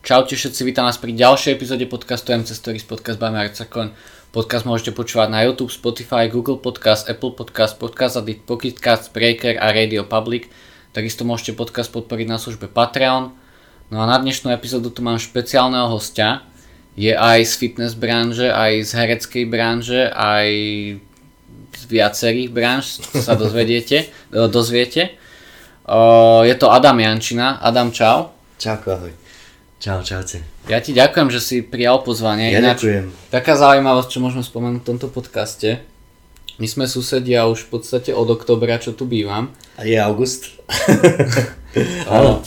Čaute všetci, vítam vás pri ďalšej epizóde podcastu MC Stories, podcast by Marca. Podcast môžete počúvať na YouTube, Spotify, Google Podcast, Apple Podcast, Podcast Addict, Pocket Cast, Breaker a Radio Public. Takisto môžete podcast podporiť na službe Patreon. No a na dnešnú epizódu tu mám špeciálneho hostia. Je aj z fitness branže, aj z hereckej branže, aj z viacerých branž, sa dozvediete, dozviete. Je to Adam Jančina. Adam, čau. Čauko, ahoj. Čau, čaute. Ja ti ďakujem, že si prijal pozvanie. Ja Ináč, ďakujem. Taká zaujímavosť, čo môžeme spomenúť v tomto podcaste. My sme susedia už v podstate od oktobra, čo tu bývam. A je august. Áno.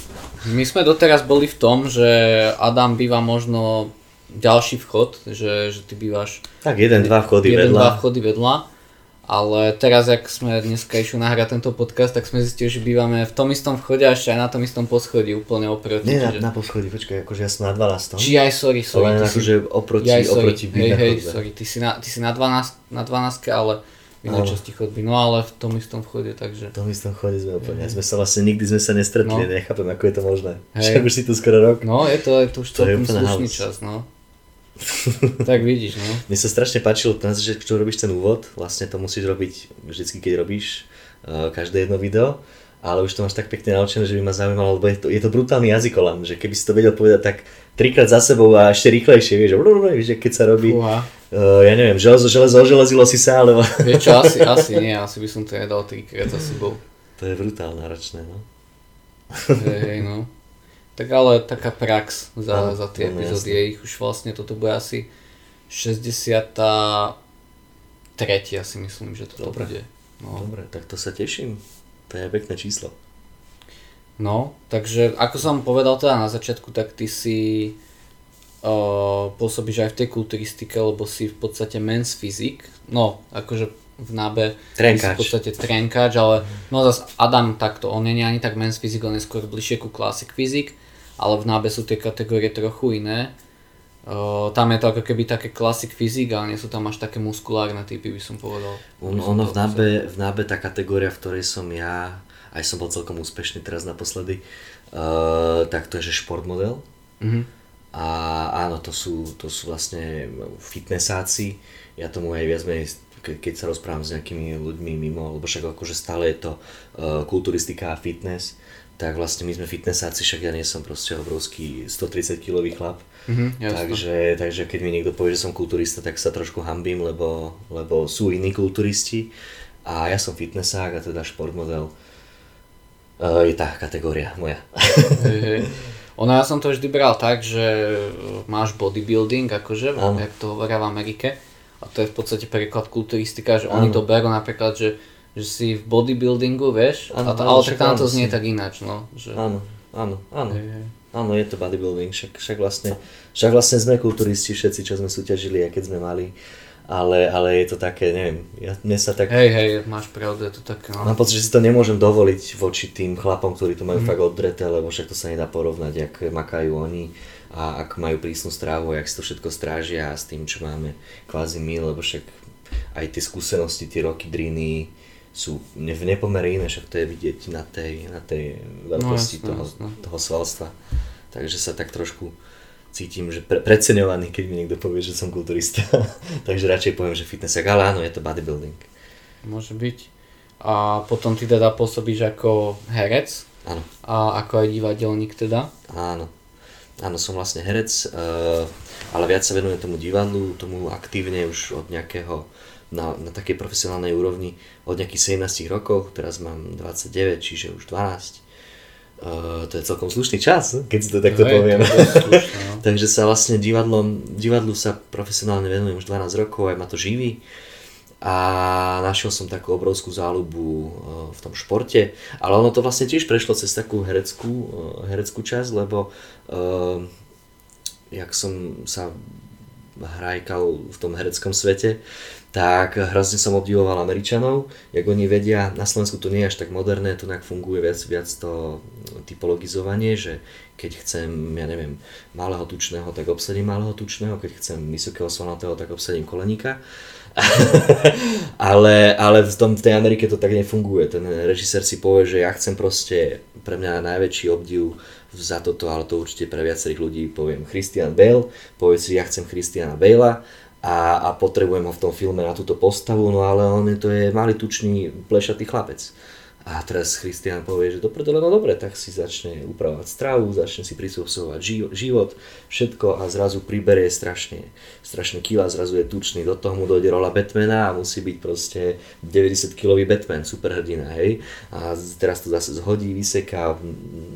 My sme doteraz boli v tom, že Adam býva možno ďalší vchod, že, že ty bývaš Tak jeden, dva vchody jeden, vedľa. dva vchody vedľa. Ale teraz, ak sme dneska išli nahrať tento podcast, tak sme zistili, že bývame v tom istom vchode a ešte aj na tom istom poschodí, úplne oproti. Nie na, čiže- na poschodí, počkaj, akože ja som na 12. Či aj sorry, sorry. Len ty si- akože oproti, Jaj, sorry, oproti hej, hej, sorry, ty si na, ty si na 12, na 12 ale v inej časti chodby, no ale v tom istom vchode, takže. V tom istom chode sme úplne, sme sa vlastne nikdy sme sa nestretli, No. nechápem, ako je to možné. Hej. Však už si tu skoro rok. No, je to, je to už To celkom slušný čas, no. tak vidíš, no. Mne sa strašne páčilo na začiatku, čo robíš ten úvod, vlastne to musíš robiť vždycky, keď robíš uh, každé jedno video, ale už to máš tak pekne naučené, že by ma zaujímalo, lebo je to, je to brutálny jazykolam, že keby si to vedel povedať tak trikrát za sebou a ešte rýchlejšie, vieš, vieš keď sa robí, uh, ja neviem, železo, železo, železilo si sa, alebo... Vieš čo, asi, asi nie, asi by som to nedal trikrát za sebou. To je brutálne ročné, no. Hej, no. Tak ale taká prax za, Áno, za tie áno, epizódy je ich už vlastne, toto bude asi 63. si myslím, že toto Dobre. bude. No. Dobre, tak to sa teším. To je pekné číslo. No, takže ako som povedal teda na začiatku, tak ty si uh, pôsobíš aj v tej kulturistike, lebo si v podstate men's fyzik. No, akože v si Trenkáč. v podstate trenkáč, ale no zas Adam takto, on nie je ani tak men's fyzik, on je skôr bližšie ku classic fyzik, ale v nábe sú tie kategórie trochu iné. Uh, tam je to ako keby také classic fyzik, ale nie sú tam až také muskulárne typy, by som povedal. On, som ono v nábe, v nábe tá kategória, v ktorej som ja, aj som bol celkom úspešný teraz naposledy, uh, tak to je, že šport model. Mhm. A áno, to sú, to sú vlastne fitnessáci. Ja tomu aj viac menej, ke- keď sa rozprávam s nejakými ľuďmi mimo, lebo však akože stále je to uh, kulturistika a fitness, tak vlastne my sme fitnessáci, však ja nie som proste obrovský 130 kilový chlap. Mhm, jasné. takže, takže keď mi niekto povie, že som kulturista, tak sa trošku hambím, lebo, lebo sú iní kulturisti. A ja som fitnessák a teda šport model uh, je tá kategória moja. Hej, hej. Ono ja som to vždy bral tak, že máš bodybuilding, akože, jak to hovoria v Amerike. A to je v podstate preklad kulturistika, že oni to berú napríklad, že, že si v bodybuildingu, vieš, Áno, a to, ale tak tam to znie si. tak ináč, no. Že, Áno, áno, áno. Áno, je to bodybuilding, však, však, vlastne, však vlastne sme kulturisti všetci, čo sme súťažili a keď sme mali, ale, ale je to také, neviem, ja, mne sa tak, Hej, hej, máš pravdu, je to také, no. mám pocit, že si to nemôžem dovoliť voči tým chlapom, ktorí to majú mm. fakt oddreté, lebo však to sa nedá porovnať, jak makajú oni a ak majú prísnu strávu, jak si to všetko strážia a s tým, čo máme kvázi my, lebo však aj tie skúsenosti, tie roky driny sú v nepomere iné, však to je vidieť na tej, na tej veľkosti jasné, toho, jasné. toho svalstva. Takže sa tak trošku cítim, že pre, preceňovaný, keď mi niekto povie, že som kulturista. Takže radšej poviem, že fitness, ale áno, je to bodybuilding. Môže byť. A potom ty teda pôsobíš ako herec Áno, a ako aj divadelník teda. áno. Áno, som vlastne herec, eh, ale viac sa venujem tomu divadlu, tomu aktívne už od nejakého, na, na takej profesionálnej úrovni, od nejakých 17 rokov, teraz mám 29, čiže už 12. Eh, to je celkom slušný čas, keď si to takto Hej, poviem. to slušné, no. Takže sa vlastne divadlom, divadlu sa profesionálne venujem už 12 rokov, aj ma to živí. A našiel som takú obrovskú záľubu eh, v tom športe, ale ono to vlastne tiež prešlo cez takú hereckú, eh, hereckú časť, lebo uh, jak som sa hrajkal v tom hereckom svete, tak hrozne som obdivoval Američanov, jak oni vedia, na Slovensku to nie je až tak moderné, tu tak funguje viac, viac to typologizovanie, že keď chcem, ja neviem, malého tučného, tak obsadím malého tučného, keď chcem vysokého svalnatého, tak obsadím koleníka. ale, ale v, tom, v tej Amerike to tak nefunguje. Ten režisér si povie, že ja chcem proste, pre mňa najväčší obdiv za toto, ale to určite pre viacerých ľudí poviem Christian Bale, povie si, ja chcem Christiana Bale'a a, a potrebujem ho v tom filme na túto postavu, no ale on je, to je malý tučný plešatý chlapec. A teraz Christian povie, že dobre, no dobre, tak si začne upravovať stravu, začne si prispôsobovať život, všetko a zrazu priberie strašne, strašne kila, zrazu je tučný, do toho mu dojde rola Batmana a musí byť proste 90-kilový Batman, superhrdina, hej. A teraz to zase zhodí, vyseká,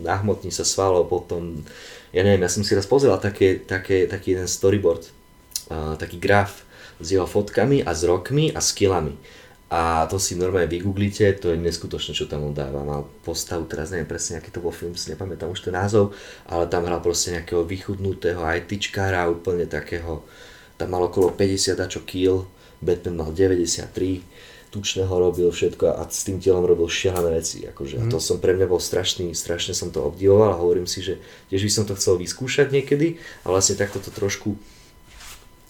nahmotní sa svalo, potom, ja neviem, ja som si raz pozeral také, také, taký jeden storyboard, uh, taký graf s jeho fotkami a s rokmi a skillami a to si normálne vygooglite, to je neskutočné, čo tam on dáva. Mal postavu, teraz neviem presne, aký to bol film, si nepamätám už ten názov, ale tam hral proste nejakého vychudnutého ITčkára, úplne takého, tam mal okolo 50 a čo kill, Batman mal 93, tučného robil všetko a s tým telom robil šialené veci. Akože. A to mhm. som pre mňa bol strašný, strašne som to obdivoval a hovorím si, že tiež by som to chcel vyskúšať niekedy a vlastne takto to trošku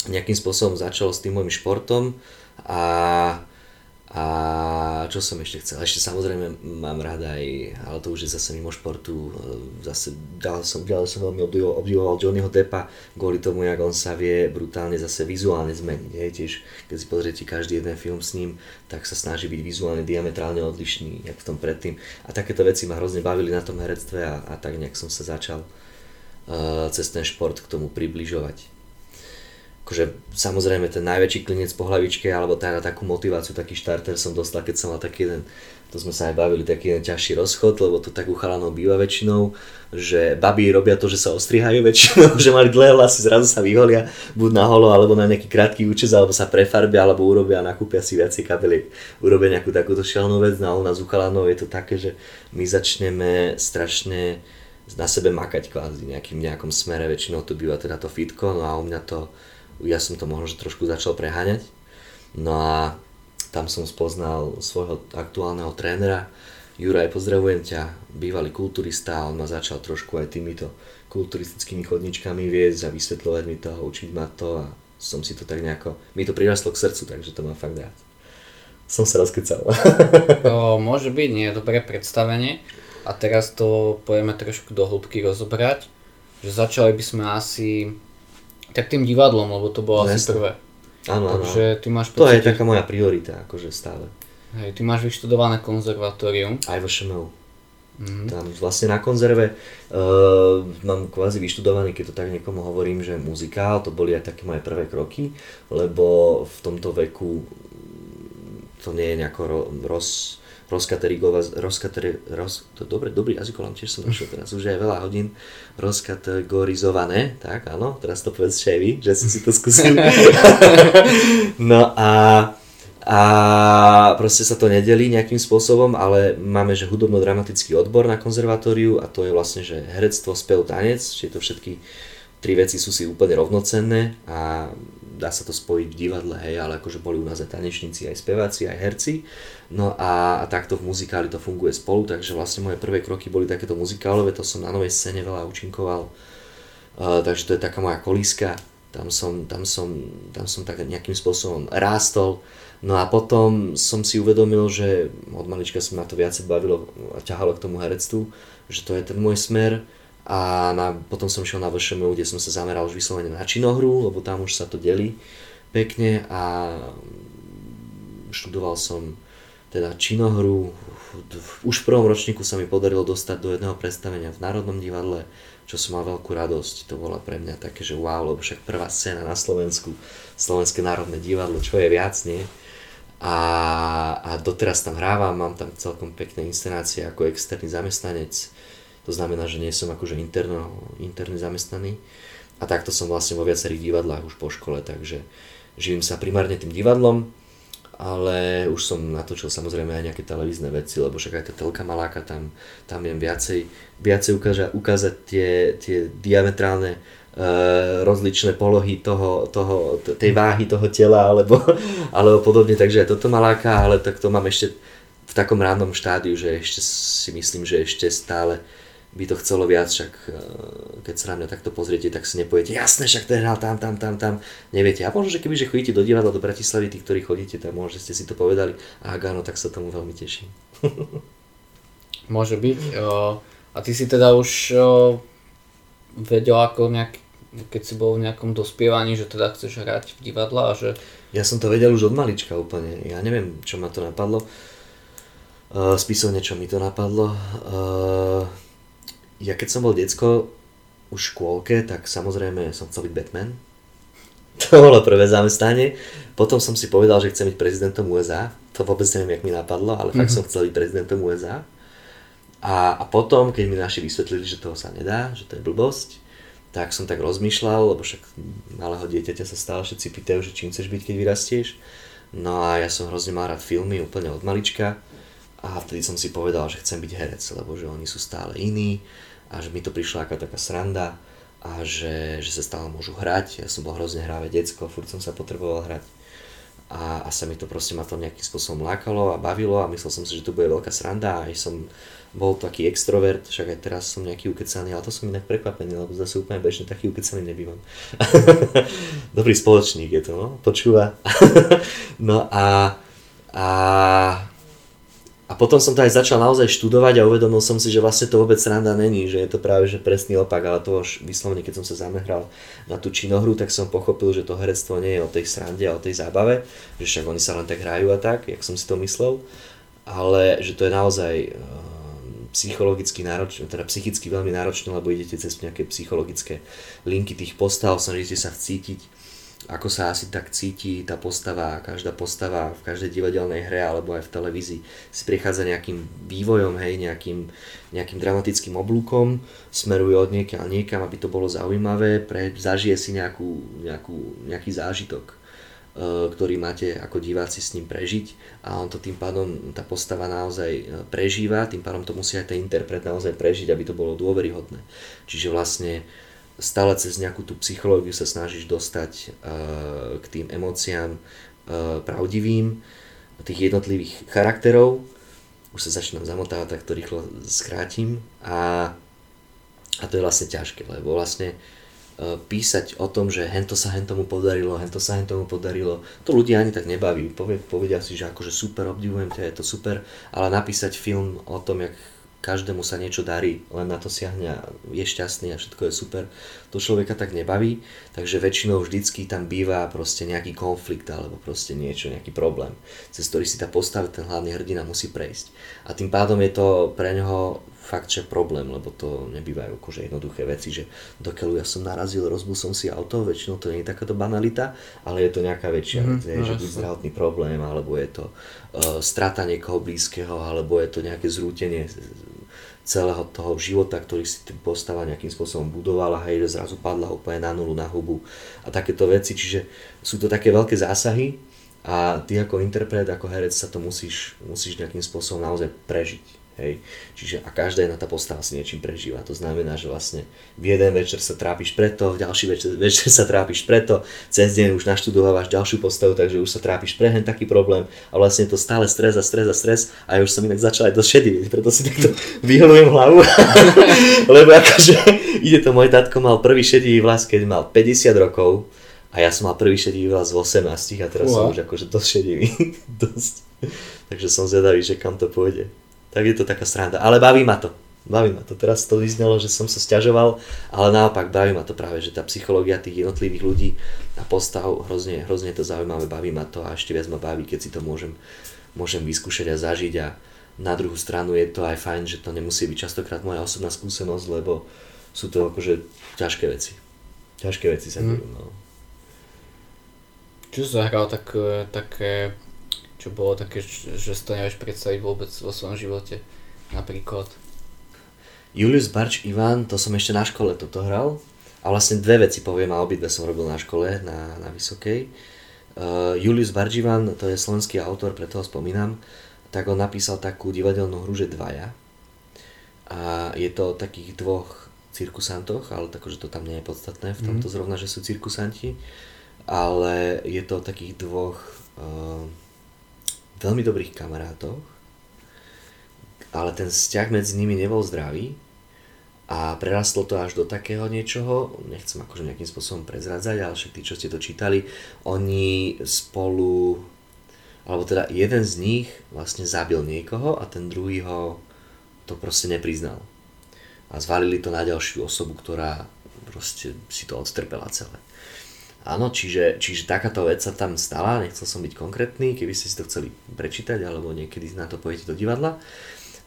nejakým spôsobom začalo s tým môjim športom a a čo som ešte chcel? Ešte samozrejme mám rád aj, ale to už je zase mimo športu, e, zase dal som, ďalej som veľmi obdivoval Johnnyho Deppa kvôli tomu, jak on sa vie brutálne zase vizuálne zmeniť. Hej. Tiež, keď si pozriete každý jeden film s ním, tak sa snaží byť vizuálne diametrálne odlišný, jak v tom predtým. A takéto veci ma hrozne bavili na tom herectve a, a tak nejak som sa začal uh, cez ten šport k tomu približovať akože samozrejme ten najväčší klinec po hlavičke alebo teda takú motiváciu, taký štarter som dostal, keď som mal taký jeden, to sme sa aj bavili, taký jeden ťažší rozchod, lebo to tak u chalanov býva väčšinou, že babí robia to, že sa ostrihajú väčšinou, že mali dlhé vlasy, zrazu sa vyholia buď na holo, alebo na nejaký krátky účes, alebo sa prefarbia, alebo urobia nakúpia si viacej kabeliek, urobia nejakú takúto šialenú vec, no u nás u chalanov je to také, že my začneme strašne na sebe makať kvázi nejakým nejakom smere, väčšinou to býva teda to fitko, no a u mňa to ja som to možno trošku začal preháňať. No a tam som spoznal svojho aktuálneho trénera, Juraj, pozdravujem ťa, bývalý kulturista, on ma začal trošku aj týmito kulturistickými chodničkami viesť a vysvetľovať mi to, učiť ma to a som si to tak nejako, mi to prirastlo k srdcu, takže to mám fakt rád. Som sa rozkecal. to môže byť, nie je dobré predstavenie. A teraz to pojeme trošku do hĺbky rozobrať, že začali by sme asi tak tým divadlom, lebo to bolo no, asi prvé. Áno, áno. Takže ty máš pocit, To je taká moja priorita, akože stále. Hej, ty máš vyštudované konzervatórium. Aj vo ŠMU. Mm-hmm. Tam vlastne na konzerve uh, mám kvázi vyštudovaný, keď to tak niekomu hovorím, že muzikál, to boli aj také moje prvé kroky, lebo v tomto veku to nie je nejako ro, roz, rozkateri, roz, to dobre, dobrý jazykolám tiež som našiel teraz, už je veľa hodín rozkategorizované, tak áno, teraz to povedzte aj vy, že ste si to skúsili. no a, a proste sa to nedelí nejakým spôsobom, ale máme, že hudobno-dramatický odbor na konzervatóriu a to je vlastne, že herectvo, spev, tanec, čiže to všetky tri veci sú si úplne rovnocenné a dá sa to spojiť v divadle, hej, ale akože boli u nás aj tanečníci, aj speváci, aj herci. No a, a takto v muzikáli to funguje spolu, takže vlastne moje prvé kroky boli takéto muzikálové, to som na novej scéne veľa účinkoval. Uh, takže to je taká moja kolíska, tam som, tam som, tam som tak nejakým spôsobom rástol. No a potom som si uvedomil, že od malička som na to viacej bavilo a ťahalo k tomu herectvu, že to je ten môj smer a na, potom som šiel na VŠMU, kde som sa zameral už vyslovene na činohru, lebo tam už sa to delí pekne a študoval som teda činohru. Už v prvom ročníku sa mi podarilo dostať do jedného predstavenia v Národnom divadle, čo som mal veľkú radosť. To bola pre mňa také, že wow, lebo však prvá scéna na Slovensku, Slovenské národné divadlo, čo je viac, nie? A, a doteraz tam hrávam, mám tam celkom pekné inscenácie ako externý zamestnanec to znamená, že nie som akože interno, interne zamestnaný. A takto som vlastne vo viacerých divadlách už po škole, takže živím sa primárne tým divadlom, ale už som natočil samozrejme aj nejaké televízne veci, lebo však aj tá telka maláka, tam, tam viem viacej, viacej ukáža, ukázať tie, tie diametrálne uh, rozličné polohy toho, toho, tej váhy toho tela alebo, alebo podobne, takže aj toto maláka, ale tak to mám ešte v takom rádnom štádiu, že ešte si myslím, že ešte stále by to chcelo viac, však e, keď sa na mňa takto pozriete, tak si nepoviete, jasné, však ten hral tam, tam, tam, tam, neviete. A možno, že keby že chodíte do divadla do Bratislavy, tí, ktorí chodíte, tak možno, ste si to povedali, a áno, tak sa tomu veľmi teším. Môže byť. A ty si teda už vedel ako nejak, keď si bol v nejakom dospievaní, že teda chceš hrať v divadle a že... Ja som to vedel už od malička úplne. Ja neviem, čo ma to napadlo. Spisovne, čo mi to napadlo ja keď som bol decko už v škôlke, tak samozrejme som chcel byť Batman. To bolo prvé zamestnanie. Potom som si povedal, že chcem byť prezidentom USA. To vôbec neviem, jak mi napadlo, ale mm-hmm. fakt mhm. som chcel byť prezidentom USA. A, a potom, keď mi naši vysvetlili, že toho sa nedá, že to je blbosť, tak som tak rozmýšľal, lebo však malého dieťaťa sa stále všetci pýtajú, že čím chceš byť, keď vyrastieš. No a ja som hrozne mal rád filmy úplne od malička a vtedy som si povedal, že chcem byť herec, lebo že oni sú stále iní a že mi to prišla aká taká sranda a že, že sa stále môžu hrať. Ja som bol hrozne hráve decko, furt som sa potreboval hrať a, a sa mi to proste ma to nejakým spôsobom lákalo a bavilo a myslel som si, že to bude veľká sranda a aj som bol taký extrovert, však aj teraz som nejaký ukecaný, ale to som inak prekvapený, lebo zase úplne bežne taký ukecaný nebývam. Dobrý spoločník je to, no, počúva. no a, a a potom som to aj začal naozaj študovať a uvedomil som si, že vlastne to vôbec sranda není, že je to práve že presný opak, ale to už vyslovene, keď som sa zamehral na tú činohru, tak som pochopil, že to herectvo nie je o tej srande a o tej zábave, že však oni sa len tak hrajú a tak, jak som si to myslel, ale že to je naozaj uh, psychologicky náročné, teda psychicky veľmi náročné, lebo idete cez nejaké psychologické linky tých postav, snažíte sa vcítiť ako sa asi tak cíti tá postava, každá postava v každej divadelnej hre alebo aj v televízii si prichádza nejakým vývojom, hej, nejakým, nejakým dramatickým oblúkom, smeruje od niekiaľ niekam, aby to bolo zaujímavé, pre, zažije si nejakú, nejakú, nejaký zážitok, e, ktorý máte ako diváci s ním prežiť a on to tým pádom, tá postava naozaj e, prežíva, tým pádom to musí aj ten interpret naozaj prežiť, aby to bolo dôveryhodné. Čiže vlastne stále cez nejakú tú psychológiu sa snažíš dostať uh, k tým emóciám uh, pravdivým tých jednotlivých charakterov. Už sa začínam zamotávať, tak to rýchlo skrátim. A, a to je vlastne ťažké, lebo vlastne uh, písať o tom, že hento sa hentomu podarilo, hento sa hentomu podarilo, to ľudia ani tak nebaví. povedia si, že akože super, obdivujem ťa, je to super, ale napísať film o tom, jak každému sa niečo darí, len na to siahne je šťastný a všetko je super. To človeka tak nebaví, takže väčšinou vždycky tam býva proste nejaký konflikt alebo proste niečo, nejaký problém, cez ktorý si tá postava, ten hlavný hrdina musí prejsť. A tým pádom je to pre neho fakt, že problém, lebo to nebývajú akože jednoduché veci, že dokiaľ ja som narazil, rozbil som si auto, väčšinou to nie je takáto banalita, ale je to nejaká väčšia mm-hmm, vec, no, že buď zdravotný problém, alebo je to uh, strata niekoho blízkeho, alebo je to nejaké zrútenie celého toho života, ktorý si postava nejakým spôsobom budovala, hej, zrazu padla úplne na nulu, na hubu a takéto veci, čiže sú to také veľké zásahy a ty ako interpret, ako herec sa to musíš, musíš nejakým spôsobom naozaj prežiť. Hej. Čiže a každá jedna tá postava si niečím prežíva. To znamená, že vlastne v jeden večer sa trápiš preto, v ďalší večer, večer sa trápiš preto, cez deň už naštudovávaš ďalšiu postavu, takže už sa trápiš pre hen taký problém a vlastne to stále stres a stres a stres a ja už som inak začal aj dosť šedý, preto si takto vyhľujem hlavu, lebo akože ide to, môj tatko mal prvý šedivý vlas, keď mal 50 rokov a ja som mal prvý šedivý vlas v 18 a teraz Uha. som už akože dosť šedivý, dosť. Takže som zvedavý, že kam to pôjde tak je to taká sranda. Ale baví ma to. Baví ma to. Teraz to vyznelo, že som sa stiažoval, ale naopak baví ma to práve, že tá psychológia tých jednotlivých ľudí a postav, hrozne, hrozne to zaujímavé, baví ma to a ešte viac ma baví, keď si to môžem, môžem vyskúšať a zažiť a na druhú stranu je to aj fajn, že to nemusí byť častokrát moja osobná skúsenosť, lebo sú to akože ťažké veci. Ťažké veci sa mhm. dejú, mm. no. Čo zahral tak, také čo bolo také, že si to nevieš predstaviť vôbec vo svojom živote, napríklad. Julius Barč Ivan, to som ešte na škole toto hral. A vlastne dve veci poviem, a obidve som robil na škole, na, na Vysokej. Uh, Julius Barživan, to je slovenský autor, preto ho spomínam, tak on napísal takú divadelnú hru, že dvaja. A je to o takých dvoch cirkusantoch, ale tako, že to tam nie je podstatné v tomto mm. zrovna, že sú cirkusanti. Ale je to o takých dvoch uh, veľmi dobrých kamarátoch, ale ten vzťah medzi nimi nebol zdravý A prerastlo to až do takého niečoho, nechcem akože nejakým spôsobom prezradzať, ale však čo ste to čítali, oni spolu, alebo teda jeden z nich vlastne zabil niekoho a ten druhý ho to proste nepriznal. A zvalili to na ďalšiu osobu, ktorá proste si to odtrpela celé. Áno, čiže, čiže takáto vec sa tam stala, nechcel som byť konkrétny, keby ste si to chceli prečítať, alebo niekedy na to pojete do divadla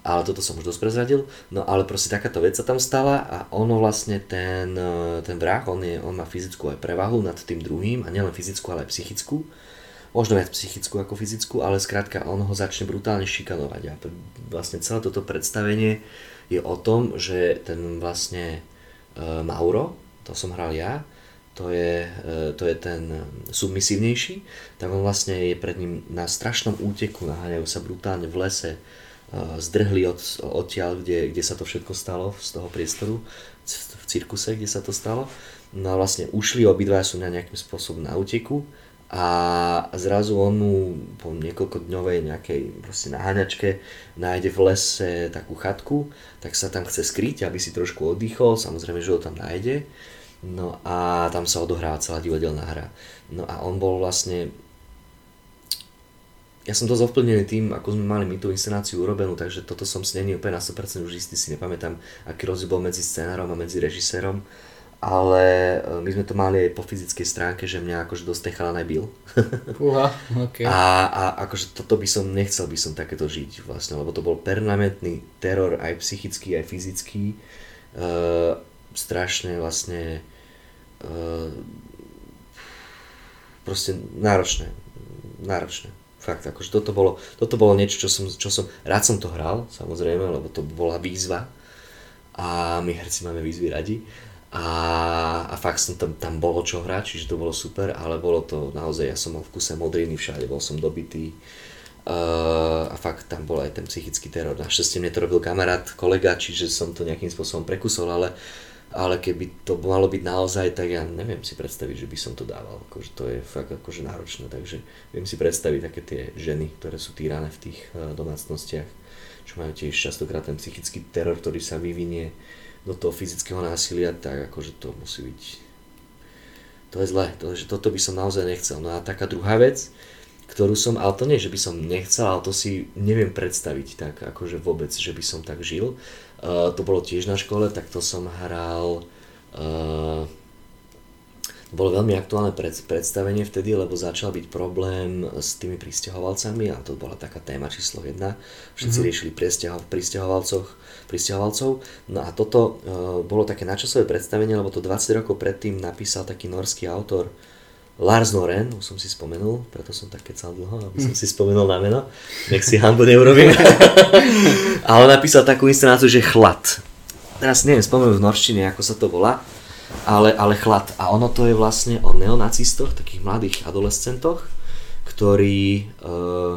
ale toto som už dosť prezradil, no ale proste takáto vec sa tam stala a ono vlastne ten, e, ten vrah, on, je, on má fyzickú aj prevahu nad tým druhým a nielen fyzickú, ale aj psychickú. Možno viac psychickú ako fyzickú, ale skrátka on ho začne brutálne šikanovať a vlastne celé toto predstavenie je o tom, že ten vlastne e, Mauro, to som hral ja, to je, e, to je ten submisívnejší, tak on vlastne je pred ním na strašnom úteku, naháňajú sa brutálne v lese, zdrhli od, odtiaľ, kde, kde sa to všetko stalo, z toho priestoru, v cirkuse, kde sa to stalo. No a vlastne ušli, obidva sú na nejakým spôsobom na úteku a zrazu on mu po niekoľko dňovej nejakej proste naháňačke nájde v lese takú chatku, tak sa tam chce skryť, aby si trošku oddychol, samozrejme, že ho tam nájde. No a tam sa odohráva celá divadelná hra. No a on bol vlastne ja som dosť ovplyvnený tým, ako sme mali my tú inscenáciu urobenú, takže toto som si není úplne na 100% už istý, si nepamätám, aký rozdiel bol medzi scenárom a medzi režisérom, ale e, my sme to mali aj po fyzickej stránke, že mňa akože dosť ten chalan bil. Uha, okay. a, a akože toto by som, nechcel by som takéto žiť vlastne, lebo to bol permanentný teror aj psychický, aj fyzický. E, strašne vlastne proste náročné. Náročné fakt, akože toto bolo, toto bolo niečo, čo som, čo som, rád som to hral, samozrejme, lebo to bola výzva a my herci máme výzvy radi a, a fakt som tam, tam bolo čo hrať, čiže to bolo super, ale bolo to naozaj, ja som mal v kuse modriny všade, bol som dobitý uh, a fakt tam bol aj ten psychický teror. Našťastie mne to robil kamarát, kolega, čiže som to nejakým spôsobom prekusol, ale ale keby to malo byť naozaj, tak ja neviem si predstaviť, že by som to dával. Akože to je fakt akože náročné, takže viem si predstaviť také tie ženy, ktoré sú týrané v tých uh, domácnostiach, čo majú tiež častokrát ten psychický teror, ktorý sa vyvinie do toho fyzického násilia, tak akože to musí byť... To je zlé, to, že toto by som naozaj nechcel. No a taká druhá vec, ktorú som, ale to nie, že by som nechcel, ale to si neviem predstaviť tak akože vôbec, že by som tak žil. Uh, to bolo tiež na škole, tak to som hral uh, bolo veľmi aktuálne pred, predstavenie vtedy, lebo začal byť problém s tými pristahovalcami a to bola taká téma číslo jedna. Všetci mm-hmm. riešili pristahovalcov, pristahovalcov. No a toto uh, bolo také načasové predstavenie, lebo to 20 rokov predtým napísal taký norský autor Lars Noren, už som si spomenul, preto som tak kecal dlho, aby som si spomenul na meno, nech si hambu neurobím. a on napísal takú inscenáciu, že chlad. Teraz neviem spomenúť v norštine, ako sa to volá, ale, ale chlad. A ono to je vlastne o neonacistoch, takých mladých adolescentoch, ktorí, uh,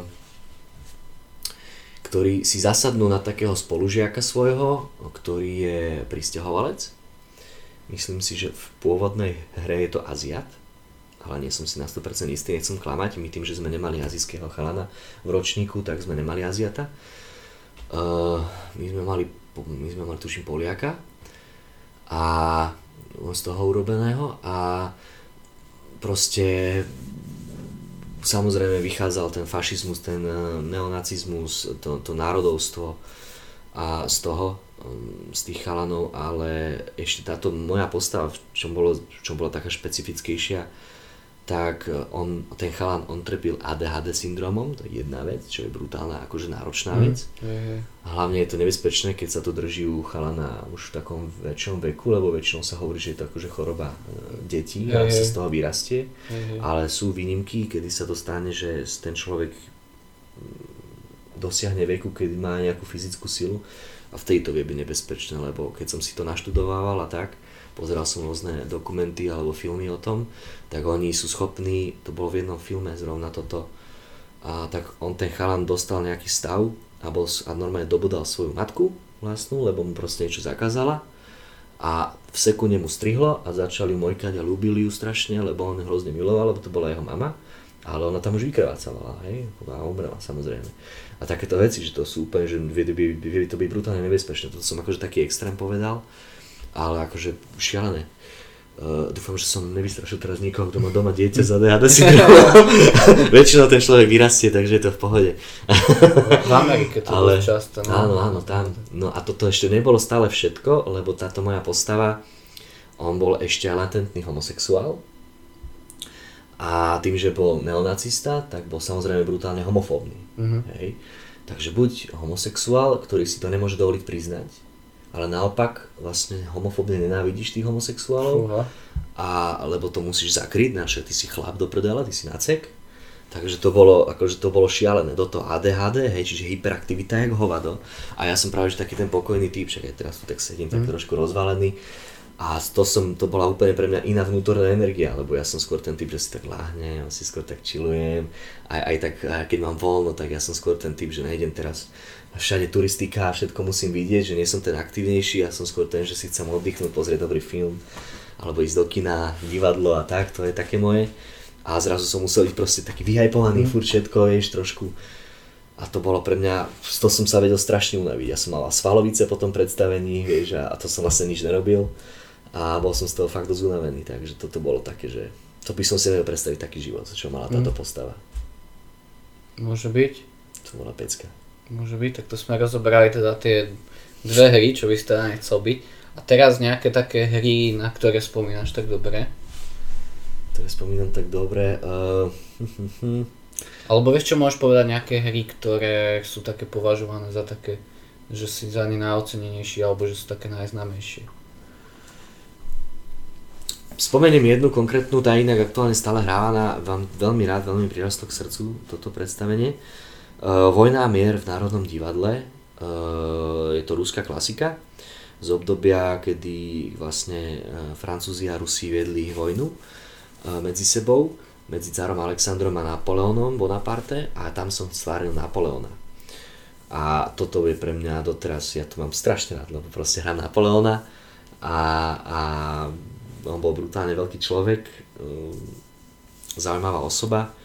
ktorí si zasadnú na takého spolužiaka svojho, ktorý je pristahovalec. Myslím si, že v pôvodnej hre je to Aziat ale nie som si na 100% istý, nechcem klamať, my tým, že sme nemali azijského chalana v ročníku, tak sme nemali Aziata. Uh, my sme mali, my sme mali tuším Poliaka a z toho urobeného a proste samozrejme vychádzal ten fašizmus, ten eh, neonacizmus, to, to národovstvo a z toho, um, z tých chalanov, ale ešte táto moja postava, v čom, bolo, v čom bola taká špecifickejšia, tak e, on, ten chalan, on trpil ADHD syndromom, to je jedna vec, čo je brutálna, akože náročná vec. Mm, hlavne je to nebezpečné, keď sa to drží u chalana už v takom väčšom veku, lebo väčšinou sa hovorí, že je to akože choroba e, detí a sa z toho vyrastie. Ale sú výnimky, kedy sa to stane, že ten človek dosiahne veku, kedy má nejakú fyzickú silu a vtedy to vie byť nebezpečné, lebo keď som si to naštudovával a tak, pozeral som rôzne dokumenty alebo filmy o tom, tak oni sú schopní, to bolo v jednom filme zrovna toto, a tak on ten chalan dostal nejaký stav a, bol, a normálne dobodal svoju matku vlastnú, lebo mu proste niečo zakázala a v sekunde mu strihlo a začali mojkať a ľúbili ju strašne, lebo on hrozne miloval, lebo to bola jeho mama ale ona tam už vykrvácavala, hej, a umrela samozrejme. A takéto veci, že to sú úplne, že vie, vie, vie to byť brutálne nebezpečné, toto som akože taký extrém povedal, ale akože šialené. Uh, dúfam, že som nevystrašil teraz niekoho, kto má doma dieťa za DHD syndromom. Väčšinou ten človek vyrastie, takže je to v pohode. v Amerike to Ale, často. No. Áno, áno, tam. No a toto ešte nebolo stále všetko, lebo táto moja postava, on bol ešte latentný homosexuál. A tým, že bol neonacista, tak bol samozrejme brutálne homofóbny. Mm-hmm. Hej. Takže buď homosexuál, ktorý si to nemôže dovoliť priznať, ale naopak vlastne homofóbne nenávidíš tých homosexuálov, uh-huh. a, lebo to musíš zakryť, naše, ty si chlap do prdela, ty si nacek. Takže to bolo, akože to bolo šialené. Do toho ADHD, hej, čiže hyperaktivita jak hovado. A ja som práve že taký ten pokojný typ, však aj teraz tu tak sedím, tak mm. trošku rozvalený. A to, som, to bola úplne pre mňa iná vnútorná energia, lebo ja som skôr ten typ, že si tak láhnem, si skôr tak chillujem. Aj, aj tak, aj keď mám voľno, tak ja som skôr ten typ, že nejdem teraz všade turistika a všetko musím vidieť, že nie som ten aktívnejší, ja som skôr ten, že si chcem oddychnúť, pozrieť dobrý film, alebo ísť do kina, divadlo a tak, to je také moje. A zrazu som musel byť proste taký vyhajpovaný, mm. furt všetko, vieš, trošku. A to bolo pre mňa, to som sa vedel strašne unaviť. Ja som mal svalovice po tom predstavení, vieš, a, a to som vlastne nič nerobil. A bol som z toho fakt dosť unavený, takže toto bolo také, že to by som si vedel predstaviť taký život, čo mala táto mm. postava. Môže byť. To bola pecka. Môže byť, tak to sme rozobrali teda tie dve hry, čo by si teda nechcel byť. A teraz nejaké také hry, na ktoré spomínaš tak dobre? Ktoré spomínam tak dobre? Uh... Alebo vieš čo, môžeš povedať nejaké hry, ktoré sú také považované za také, že si za ne najocenenejší, alebo že sú také najznámejšie? Spomeniem jednu konkrétnu, tá inak aktuálne stále hrávaná, vám veľmi rád, veľmi prirastlo k srdcu toto predstavenie. Eh, Vojna a mier v Národnom divadle, eh, je to ruská klasika z obdobia, kedy vlastne eh, Francúzi a Rusi vedli vojnu medzi sebou, medzi carom Alexandrom a Napoleónom Bonaparte a tam som stváril Napoleóna. A toto je pre mňa doteraz, ja to mám strašne rád, lebo proste hrám Napoleóna a, a on bol brutálne veľký človek, zaujímavá osoba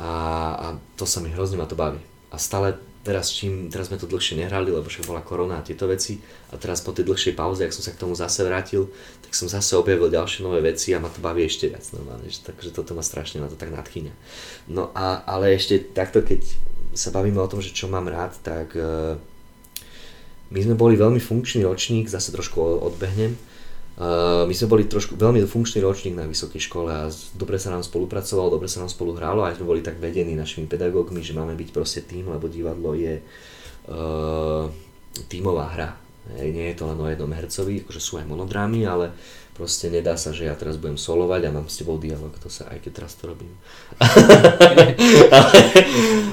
a, a to sa mi hrozne ma to baví. A stále teraz, čím, teraz sme to dlhšie nehrali, lebo však bola korona a tieto veci a teraz po tej dlhšej pauze, ak som sa k tomu zase vrátil, tak som zase objavil ďalšie nové veci a ma to baví ešte viac normálne, že, takže toto ma strašne na to tak nadchýňa. No a, ale ešte takto, keď sa bavíme o tom, že čo mám rád, tak uh, my sme boli veľmi funkčný ročník, zase trošku odbehnem, my sme boli trošku veľmi funkčný ročník na vysokej škole a dobre sa nám spolupracovalo, dobre sa nám spolu hralo a sme boli tak vedení našimi pedagógmi, že máme byť proste tým, lebo divadlo je uh, tímová hra. Hej, nie je to len o jednom hercovi, akože sú aj monodrámy, ale proste nedá sa, že ja teraz budem solovať a mám s tebou dialog, to sa aj keď teraz to robím. ale,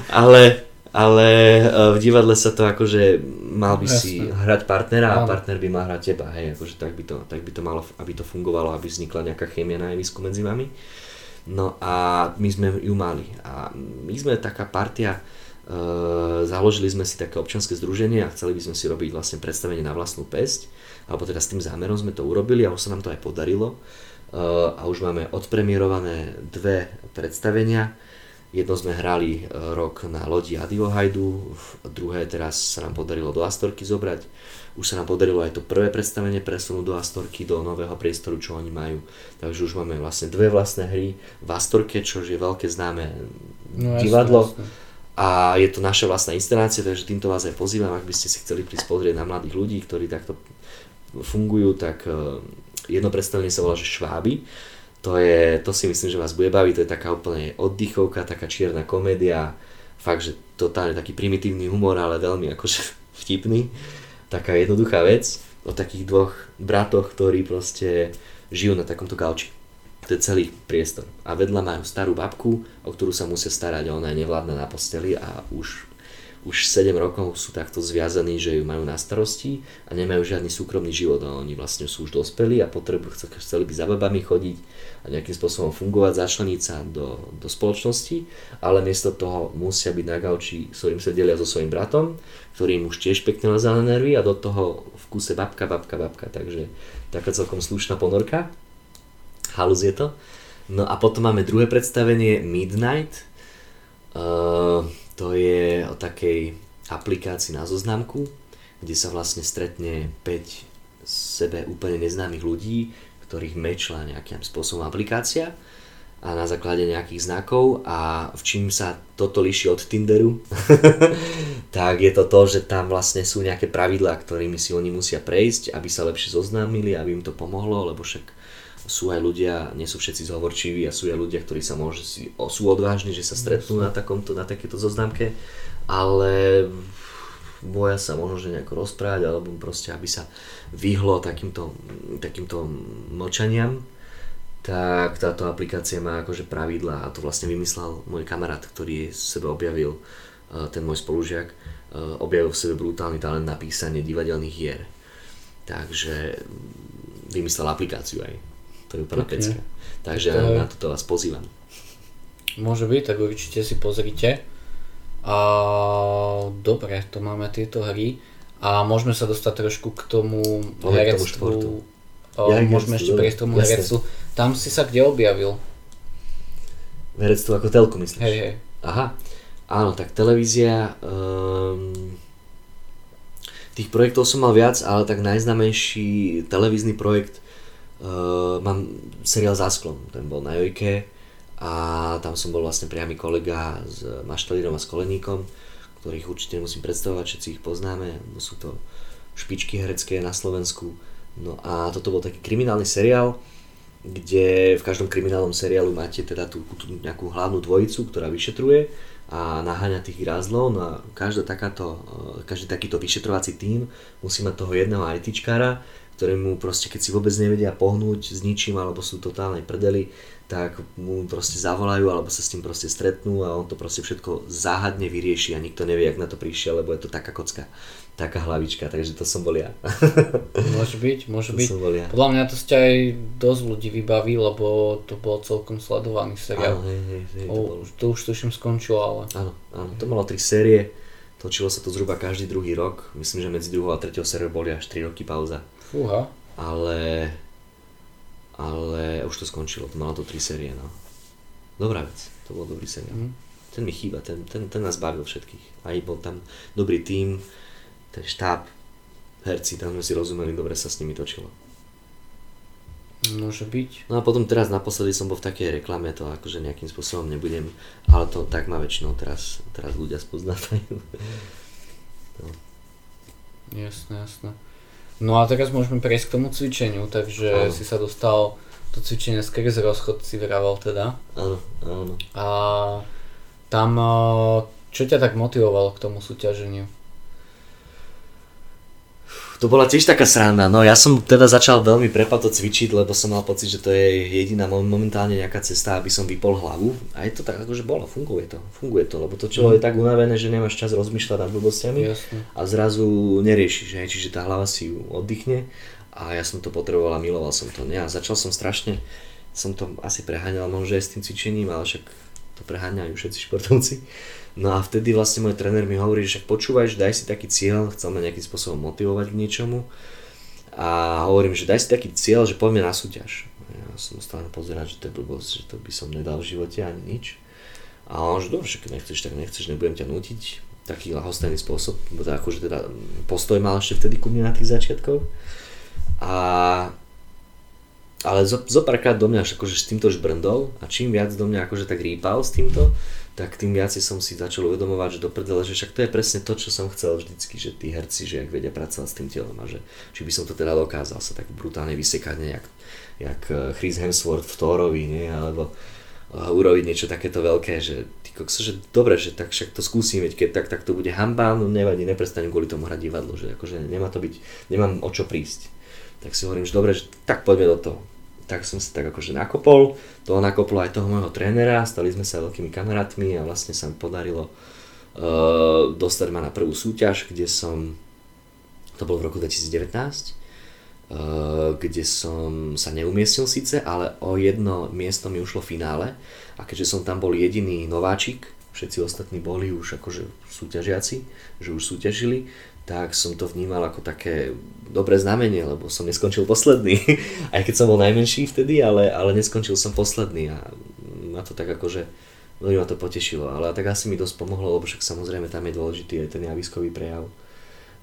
ale ale e, v divadle sa to akože mal by Jasne. si hrať partnera a partner by mal hrať teba, hej, akože tak by, to, tak by to malo, aby to fungovalo, aby vznikla nejaká chémia na javisku medzi vami. No a my sme ju mali a my sme taká partia, e, založili sme si také občanské združenie a chceli by sme si robiť vlastne predstavenie na vlastnú pesť, alebo teda s tým zámerom sme to urobili a už sa nám to aj podarilo. E, a už máme odpremierované dve predstavenia, Jedno sme hrali e, rok na lodi Adiohajdu, druhé teraz sa nám podarilo do Astorky zobrať. Už sa nám podarilo aj to prvé predstavenie presunúť do Astorky, do nového priestoru, čo oni majú. Takže už máme vlastne dve vlastné hry v Astorke, čo je veľké známe no, divadlo. Jasne, jasne. A je to naša vlastná inscenácia, takže týmto vás aj pozývam, ak by ste si chceli prísť pozrieť na mladých ľudí, ktorí takto fungujú, tak e, jedno predstavenie sa volá, že Šváby to, je, to si myslím, že vás bude baviť, to je taká úplne oddychovka, taká čierna komédia, fakt, že totálne taký primitívny humor, ale veľmi akože vtipný, taká jednoduchá vec o takých dvoch bratoch, ktorí proste žijú na takomto gauči. To je celý priestor. A vedľa majú starú babku, o ktorú sa musia starať a ona je nevládna na posteli a už už 7 rokov sú takto zviazaní, že ju majú na starosti a nemajú žiadny súkromný život a oni vlastne sú už dospelí a potrebujú, chceli by za babami chodiť a nejakým spôsobom fungovať, začleniť sa do, do spoločnosti, ale miesto toho musia byť na gauči, s ktorým sa delia so svojím bratom, ktorý im už tiež pekne lezá na nervy a do toho v kuse babka, babka, babka, takže taká celkom slušná ponorka. Halus je to. No a potom máme druhé predstavenie Midnight. Uh, to je o takej aplikácii na zoznamku, kde sa vlastne stretne 5 sebe úplne neznámych ľudí, ktorých mečla nejakým spôsobom aplikácia a na základe nejakých znakov a v čím sa toto líši od Tinderu, tak je to to, že tam vlastne sú nejaké pravidlá, ktorými si oni musia prejsť, aby sa lepšie zoznámili, aby im to pomohlo, lebo však sú aj ľudia, nie sú všetci zhovorčiví a sú aj ľudia, ktorí sa môže, sú odvážni, že sa stretnú na, takomto, na takéto zoznamke, ale boja sa možno, že nejako rozprávať, alebo proste, aby sa vyhlo takýmto, takýmto mlčaniam tak táto aplikácia má akože pravidla a to vlastne vymyslel môj kamarát, ktorý sebe objavil, e, ten môj spolužiak, e, objavil v sebe brutálny talent na písanie divadelných hier. Takže vymyslel aplikáciu aj. To je úplná okay. pecka. Takže to na toto vás pozývam. Môže byť, tak určite si pozrite. A dobre, to máme tieto hry. A môžeme sa dostať trošku k tomu herectvu. Ja, môžeme ešte prejsť tomu herectvu. Tam si sa kde objavil? Herectvo ako telku, myslíš? Hej, hej. Aha, áno, tak televízia... Um, tých projektov som mal viac, ale tak najznamejší televízny projekt uh, mám seriál Zasklom, ten bol na Jojke a tam som bol vlastne priamy kolega s Maštalírom a s Koleníkom, ktorých určite musím predstavovať, všetci ich poznáme, bo sú to špičky herecké na Slovensku. No a toto bol taký kriminálny seriál, kde v každom kriminálnom seriálu máte teda tú, tú nejakú hlavnú dvojicu, ktorá vyšetruje a naháňa tých rázlov. No a každá takáto, eh, každý takýto vyšetrovací tím musí mať toho jedného ITčkára, ktorému proste keď si vôbec nevedia pohnúť s ničím alebo sú totálnej prdeli, tak mu proste zavolajú alebo sa s tým proste stretnú a on to proste všetko záhadne vyrieši a nikto nevie, jak na to prišiel, lebo je to taká kocka, taká hlavička, takže to som bol ja. môže byť, môže to byť. Som bol ja. Podľa mňa to ste aj dosť ľudí vybaví, lebo to bol celkom sledovaný seriál. Áno, hej, hej, hej, to, bol... to už tuším skončilo, ale... Áno, áno, to malo tri série, točilo sa to zhruba každý druhý rok, myslím, že medzi druhou a tretiou sériou boli až 3 roky pauza. Fúha. Ale ale už to skončilo, malo to tri série, no. Dobrá vec, to bol dobrý seriál. Mm. Ten mi chýba, ten, ten, ten nás bavil všetkých. Aj bol tam dobrý tím, ten štáb, herci, tam sme si rozumeli, dobre sa s nimi točilo. Môže byť. No a potom teraz naposledy som bol v takej reklame, to akože nejakým spôsobom nebudem, ale to tak ma väčšinou teraz, teraz ľudia spoznávajú. no. Jasné, jasné. No a teraz môžeme prejsť k tomu cvičeniu, takže áno. si sa dostal to cvičenie skrz rozchod si vraval teda. Áno, áno. A tam, čo ťa tak motivovalo k tomu súťaženiu? To bola tiež taká sranda. No ja som teda začal veľmi prepato cvičiť, lebo som mal pocit, že to je jediná momentálne nejaká cesta, aby som vypol hlavu. A je to tak, akože bolo, funguje to. Funguje to, lebo to čo mm. je tak unavené, že nemáš čas rozmýšľať nad blbostiami Jasne. a zrazu neriešiš, hej, čiže tá hlava si ju oddychne a ja som to potreboval a miloval som to. Ja začal som strašne, som to asi preháňal možno aj s tým cvičením, ale však to preháňajú všetci športovci. No a vtedy vlastne môj tréner mi hovorí, že počúvaj, že daj si taký cieľ, chcel ma nejakým spôsobom motivovať k niečomu. A hovorím, že daj si taký cieľ, že poďme na súťaž. Ja som stále pozerať, že to je blbosť, že to by som nedal v živote ani nič. A on, že dobre, keď nechceš, tak nechceš, nebudem ťa nutiť. Taký lahostajný spôsob, bo akože teda postoj mal ešte vtedy ku mne na tých začiatkoch. A ale zo, zo párkrát do mňa akože s týmto žbrndol a čím viac do mňa akože tak rýpal s týmto, tak tým viac som si začal uvedomovať, že do prdele, že však to je presne to, čo som chcel vždycky, že tí herci, že ak vedia pracovať s tým telom a že či by som to teda dokázal sa tak brutálne vysekať, nejak, jak eh, Chris Hemsworth v Thorovi, nie, alebo uh, urobiť niečo takéto veľké, že ty kokso, že dobre, že tak však to skúsim, veď keď tak, tak to bude hamba, no nevadí, neprestanem kvôli tomu hrať divadlo, že akože nemá to byť, nemám o čo prísť. Tak si hovorím, že dobre, že tak poďme do toho. Tak som sa tak akože nakopol, to nakoplo aj toho môjho trénera, stali sme sa veľkými kamarátmi a vlastne sa mi podarilo uh, dostať ma na prvú súťaž, kde som, to bolo v roku 2019, uh, kde som sa neumiestnil síce, ale o jedno miesto mi ušlo v finále. A keďže som tam bol jediný nováčik, všetci ostatní boli už akože súťažiaci, že už súťažili, tak som to vnímal ako také dobré znamenie, lebo som neskončil posledný. Aj keď som bol najmenší vtedy, ale, ale neskončil som posledný a ma to tak akože veľmi ma to potešilo. Ale tak asi mi dosť pomohlo, lebo však samozrejme tam je dôležitý aj ten javiskový prejav.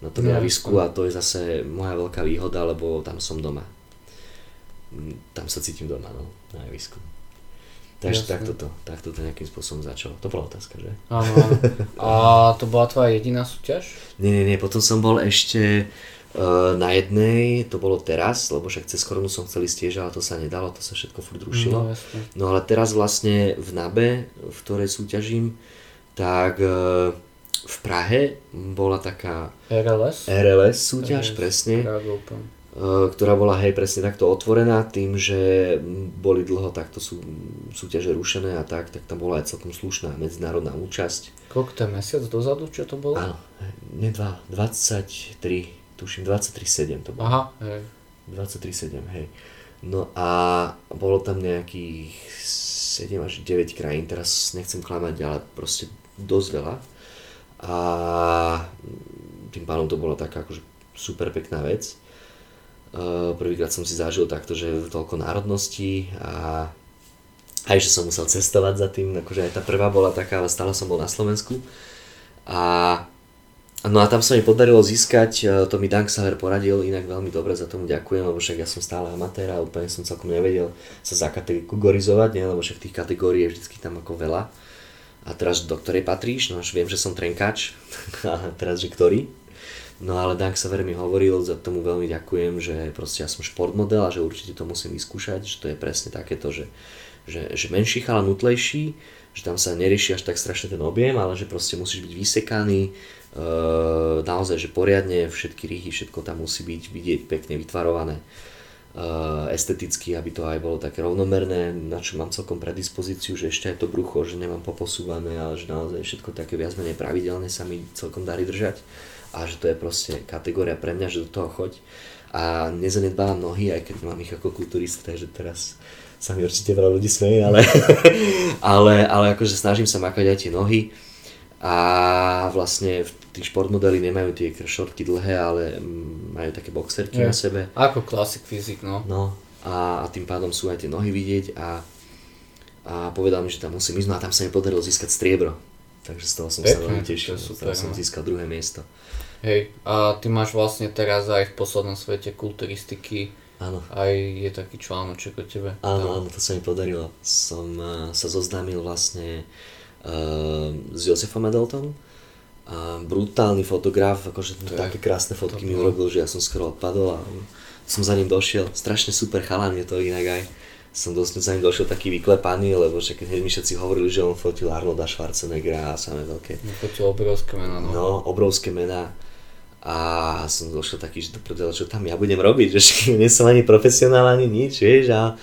na tom No, javisku a to je zase moja veľká výhoda, lebo tam som doma. Tam sa cítim doma, no, na javisku. Takže takto to, takto to nejakým spôsobom začalo. To bola otázka, že? Áno. A to bola tvoja jediná súťaž? Nie, nie, nie, potom som bol ešte uh, na jednej, to bolo teraz, lebo však cez koronu som chcel ísť tiež, ale to sa nedalo, to sa všetko furt rušilo. No, jasne. No ale teraz vlastne v NABE, v ktorej súťažím, tak uh, v Prahe bola taká RLS? RLS súťaž, RLS, presne, Prague Open. Uh, ktorá bola hej presne takto otvorená tým, že boli dlho takto sú, súťaže rušené a tak, tak tam bola aj celkom slušná medzinárodná účasť. Koľko to mesiac dozadu, čo to bolo? Áno, nie dva, 23, tuším 23,7 to bolo. Aha, hej. 23,7, hej. No a bolo tam nejakých 7 až 9 krajín, teraz nechcem klamať, ale proste dosť veľa. A tým pádom to bola taká akože super pekná vec. Uh, Prvýkrát som si zažil takto, že toľko národností a aj že som musel cestovať za tým, akože aj tá prvá bola taká, ale stále som bol na Slovensku. A No a tam sa mi podarilo získať, e, to mi Dan Saver poradil, inak veľmi dobre za tomu ďakujem, lebo však ja som stále amatér a úplne som celkom nevedel sa zakategorizovať, nie? lebo však tých kategórií je vždycky tam ako veľa. A teraz do ktorej patríš? No až viem, že som trenkač, a teraz, že ktorý? No ale Dan Saver mi hovoril, za tomu veľmi ďakujem, že proste ja som športmodel a že určite to musím vyskúšať, že to je presne takéto, že, že, že menší chalan nutlejší, že tam sa nerieši až tak strašne ten objem, ale že proste musíš byť vysekaný, e, naozaj, že poriadne, všetky rýchy, všetko tam musí byť vidieť pekne vytvarované, e, esteticky, aby to aj bolo také rovnomerné, na čo mám celkom predispozíciu, že ešte aj to brucho, že nemám poposúvané, ale že naozaj všetko také viac menej pravidelne sa mi celkom darí držať a že to je proste kategória pre mňa, že do toho choď a nezanedbávam nohy, aj keď mám ich ako kulturista, takže teraz sa mi určite veľa ľudí smeje, ale, ale, ale akože snažím sa makať aj tie nohy a vlastne v tých športmodely nemajú tie šortky dlhé, ale majú také boxerky Je. na sebe. Ako klasik fyzik, no. No a, a tým pádom sú aj tie nohy vidieť a, a povedal mi, že tam musím ísť, no a tam sa mi podarilo získať striebro. Takže z toho som sa Pekne, veľmi to tešil, super, toho som no. získal druhé miesto. Hej, a ty máš vlastne teraz aj v poslednom svete kulturistiky, Áno. aj je taký článoček o tebe. Áno, áno, to sa mi podarilo. Som uh, sa zoznámil vlastne uh, s Josefom Edeltom. A brutálny fotograf, akože To také krásne fotky to mi urobil, že ja som skoro odpadol a som za ním došiel. Strašne super chalan je to inak aj. Som dosť za ním došiel taký vyklepaný, lebo však hneď mi všetci hovorili, že on fotil Arnolda Schwarzeneggera a samé veľké No, to tie obrovské mená, no. no, obrovské mená. A som došiel taký, že to prdele, čo tam ja budem robiť, že nie som ani profesionál, ani nič, vieš, a,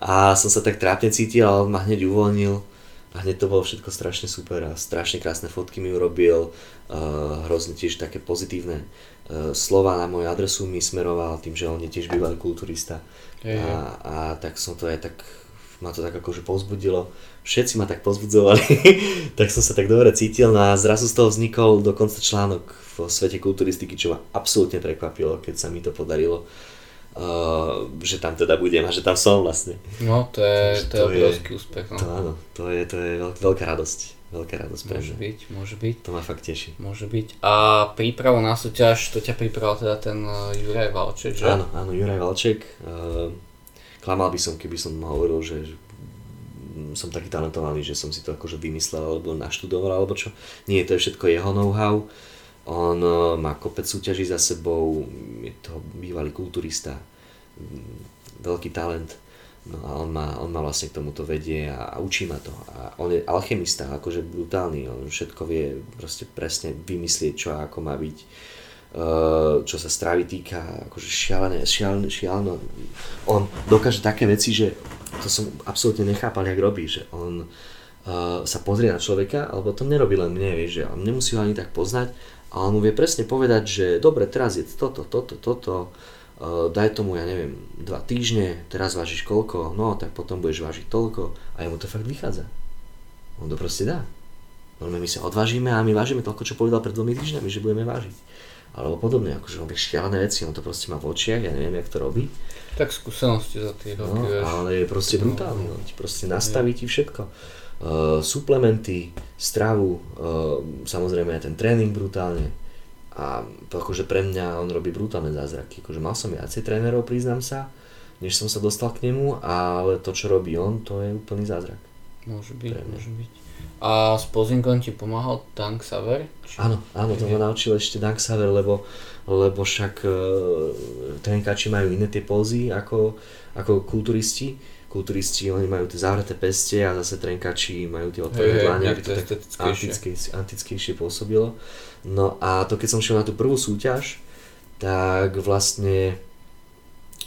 a som sa tak trápne cítil, ale ma hneď uvoľnil. A hneď to bolo všetko strašne super a strašne krásne fotky mi urobil, uh, hrozne tiež také pozitívne uh, slova na moju adresu mi smeroval tým, že on je tiež bývalý kulturista. A, a tak som to aj tak, ma to tak akože povzbudilo, všetci ma tak pozbudzovali, tak som sa tak dobre cítil no a zrazu z toho vznikol dokonca článok v svete kulturistiky, čo ma absolútne prekvapilo, keď sa mi to podarilo, uh, že tam teda budem a že tam som vlastne. No, to je, Takže to je to je- obrovský úspech, no. To áno, to je, to je veľk, veľká radosť, veľká radosť pre Môže byť, môže byť. To ma fakt teší. Môže byť. A prípravu na súťaž, to ťa pripravil teda ten uh, Juraj Valček, že? Áno, áno, Juraj Valček. Uh, klamal by som, keby som hovoril, že som taký talentovaný, že som si to akože vymyslel alebo naštudoval alebo čo. Nie, to je všetko jeho know-how. On uh, má kopec súťaží za sebou, je to bývalý kulturista, mm, veľký talent. No a on ma, on ma vlastne k tomuto vedie a, a učí ma to. A on je alchemista, akože brutálny, on všetko vie proste presne vymyslieť, čo a ako má byť. Uh, čo sa stravy týka, akože šialené, šialené, šialeno. On dokáže také veci, že to som absolútne nechápal, jak robí, že on uh, sa pozrie na človeka, alebo to nerobí len mne, vieš, že on nemusí ho ani tak poznať, ale mu vie presne povedať, že dobre, teraz je toto, toto, toto, uh, daj tomu, ja neviem, dva týždne, teraz vážiš koľko, no tak potom budeš vážiť toľko a jemu to fakt vychádza. On to proste dá. Normálne my sa odvážime a my vážime toľko, čo povedal pred dvomi týždňami, že budeme vážiť. Alebo podobne, akože vie šialené veci, on to proste má v očiach, ja neviem, jak to robí. Tak skúsenosti za tie No, roky, vieš. ale je proste brutálny, on ti proste nastaví ti všetko. Uh, suplementy, stravu, uh, samozrejme aj ten tréning brutálne. a akože pre mňa on robí brutálne zázraky. Akože mal som viacej trénerov, priznám sa, než som sa dostal k nemu, ale to, čo robí on, to je úplný zázrak. Môže byť, môže byť. A s pozingom ti pomáhal Dank Saver? Či... Áno, áno, to ma naučil ešte Dank Saver, lebo, lebo však e, trenkači majú iné tie pózy ako, ako kulturisti. Kulturisti, oni majú tie zavreté peste a zase trenkači majú tie otvorené dlane, aby to tak antickejšie. antickejšie pôsobilo. No a to keď som šiel na tú prvú súťaž, tak vlastne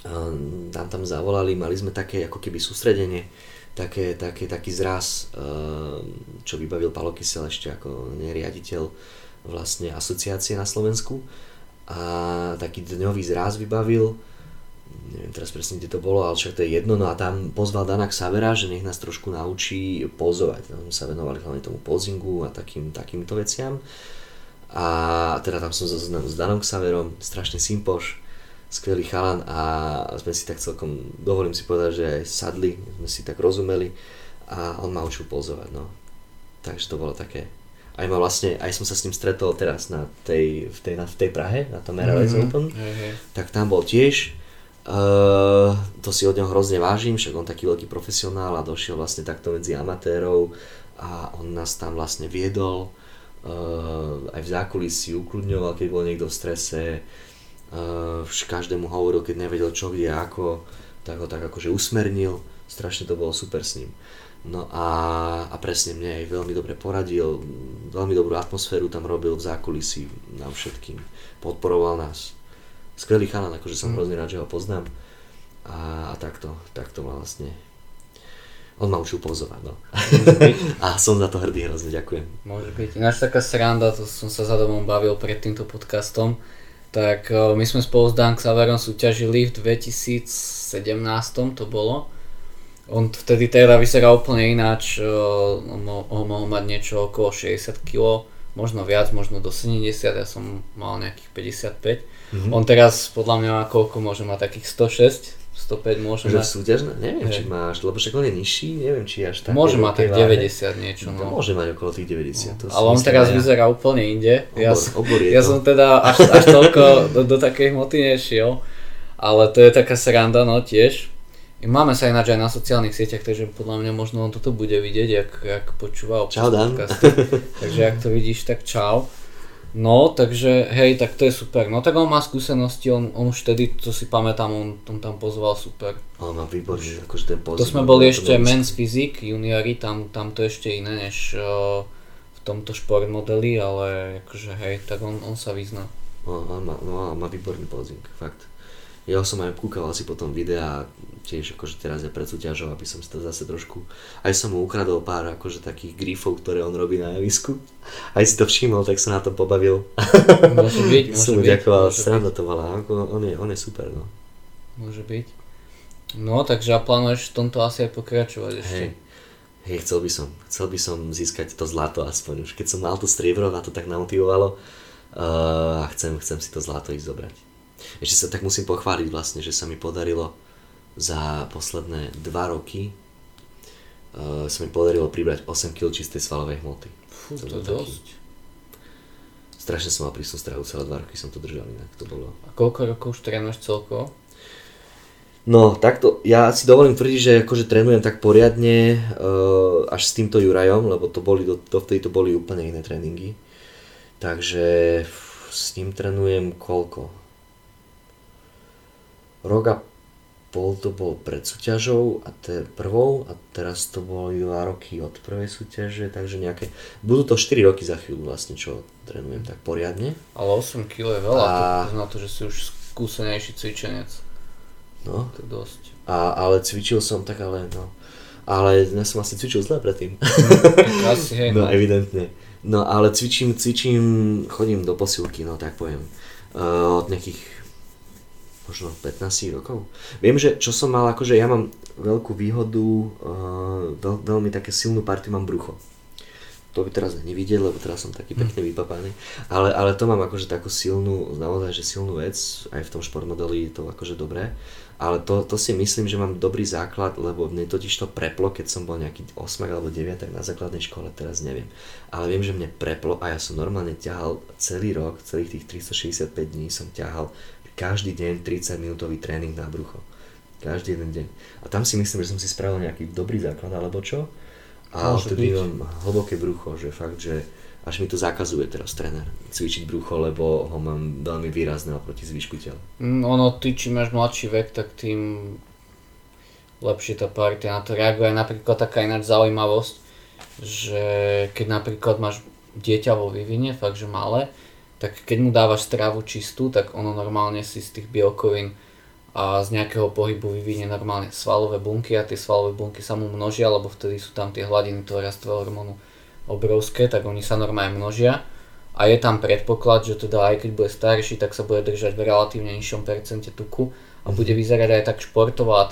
um, nám tam zavolali, mali sme také ako keby sústredenie také, také, taký zraz, ehm, čo vybavil Palo Kysel ešte ako neriaditeľ vlastne asociácie na Slovensku. A taký dňový zraz vybavil, neviem teraz presne, kde to bolo, ale však to je jedno, no a tam pozval Dana Xavera, že nech nás trošku naučí pozovať, tam sa venovali hlavne tomu pozingu a takým, takýmto veciam. A teda tam som s Danom Xaverom, strašne simpoš, skvelý chalan a sme si tak celkom, dovolím si povedať, že aj sadli, sme si tak rozumeli a on ma učil pozovať, no. Takže to bolo také, aj ma vlastne, aj som sa s ním stretol teraz na tej, v tej, na, v tej Prahe, na tom Meravec mm-hmm. Open, mm-hmm. tak tam bol tiež, uh, to si od neho hrozne vážim, však on taký veľký profesionál a došiel vlastne takto medzi amatérov a on nás tam vlastne viedol, uh, aj v zákulisí ukludňoval, keď bol niekto v strese, každému hovoril, keď nevedel čo, kde, ako, tak ho tak akože usmernil, strašne to bolo super s ním. No a, a presne mne aj veľmi dobre poradil, veľmi dobrú atmosféru tam robil v zákulisí nám všetkým, podporoval nás. Skvelý chalan, akože som mm. hrozne rád, že ho poznám. A, a takto, takto ma vlastne on ma učil pozovať, no. a som za to hrdý hrozne, ďakujem. Môže byť. Ináč taká sranda, to som sa za domom bavil pred týmto podcastom, tak e, my sme spolu s Dan Xaverom súťažili v 2017 to bolo. On vtedy teda vyzeral úplne ináč, e, on mohol mať niečo okolo 60 kg, možno viac, možno do 70, ja som mal nejakých 55. Mm-hmm. On teraz podľa mňa má koľko, môže mať takých 106, 105 môže mať. súťažné? Neviem, či máš, lebo však on je nižší, neviem, či až tak. Môže mať tak 90 niečo. No. To môže mať okolo tých 90. To ale on teraz ja. vyzerá úplne inde. Obor, ja, obor ja som teda až, až toľko do, do takej hmoty nešiel. Ale to je taká sranda, no tiež. Máme sa ináč aj na sociálnych sieťach, takže podľa mňa možno on toto bude vidieť, jak, jak počúva Čau Dan. Takže ak to vidíš, tak čau. No, takže hej, tak to je super. No tak on má skúsenosti, on, on už vtedy, to si pamätám, on, on tam pozval super. On má výborný, akože ten pozval. To sme boli ešte men's physique, juniori, tam, tam to ešte iné než uh, v tomto šport modeli, ale akože hej, tak on, on sa vyzná. No, on má, no, on má výborný posing, fakt. Ja som aj kúkal asi potom videa, tiež akože teraz je pred súťažou, aby som si to zase trošku, aj som mu ukradol pár akože takých grifov, ktoré on robí na javisku. Aj si to všimol, tak sa na to pobavil. Môže byť, môže som mu ďakoval, sranda to bola, on je, on je super, no. Môže byť. No, takže a plánuješ v tomto asi aj pokračovať ešte. Hej. Hej, chcel by som, chcel by som získať to zlato aspoň už. Keď som mal to striebro, ma to tak namotivovalo uh, a chcem, chcem si to zlato ísť zobrať. Ešte sa tak musím pochváliť vlastne, že sa mi podarilo za posledné 2 roky uh, sa mi podarilo pribrať 8 kg čistej svalovej hmoty. Fú, to, to dosť. Strašne som mal prísnu strahu, celé 2 roky som to držal inak, to bolo. A koľko rokov už trénuješ celkovo? No, takto, ja si dovolím tvrdiť, že akože trénujem tak poriadne uh, až s týmto Jurajom, lebo to boli, to, to vtedy to boli úplne iné tréningy. Takže s ním trénujem koľko? Rok a pol to bol pred súťažou a te prvou a teraz to boli 2 roky od prvej súťaže, takže nejaké, budú to 4 roky za chvíľu vlastne, čo trénujem tak poriadne. Ale 8 kg je veľa, a... to to, že si už skúsenejší cvičenec. No. To je dosť. A, ale cvičil som tak, ale no, ale ja som asi cvičil zle predtým. Asi, hej, no. no. evidentne. No ale cvičím, cvičím, chodím do posilky, no tak poviem. Uh, od nejakých možno 15 rokov. Viem, že čo som mal, akože ja mám veľkú výhodu, uh, veľ, veľmi také silnú partiu mám brucho. to by teraz nevidieť, lebo teraz som taký pekne vypapaný, ale, ale to mám akože takú silnú, naozaj, že silnú vec, aj v tom športmodeli je to akože dobré, ale to, to si myslím, že mám dobrý základ, lebo mne totiž to preplo, keď som bol nejaký 8 alebo 9 tak na základnej škole, teraz neviem. Ale viem, že mne preplo a ja som normálne ťahal celý rok, celých tých 365 dní som ťahal každý deň 30 minútový tréning na brucho. Každý jeden deň. A tam si myslím, že som si spravil nejaký dobrý základ, alebo čo? A vtedy mám hlboké brucho, že fakt, že až mi to zakazuje teraz tréner cvičiť brucho, lebo ho mám veľmi výrazné oproti zvyšku tela. Mm, ono, ty čím máš mladší vek, tak tým lepšie tá partia na to reaguje. Napríklad taká ináč zaujímavosť, že keď napríklad máš dieťa vo vývine, fakt že malé, tak keď mu dávaš stravu čistú, tak ono normálne si z tých bielkovín a z nejakého pohybu vyvinie normálne svalové bunky a tie svalové bunky sa mu množia, lebo vtedy sú tam tie hladiny toho rastového hormónu obrovské, tak oni sa normálne množia. A je tam predpoklad, že teda aj keď bude starší, tak sa bude držať v relatívne nižšom percente tuku a bude vyzerať aj tak športovo a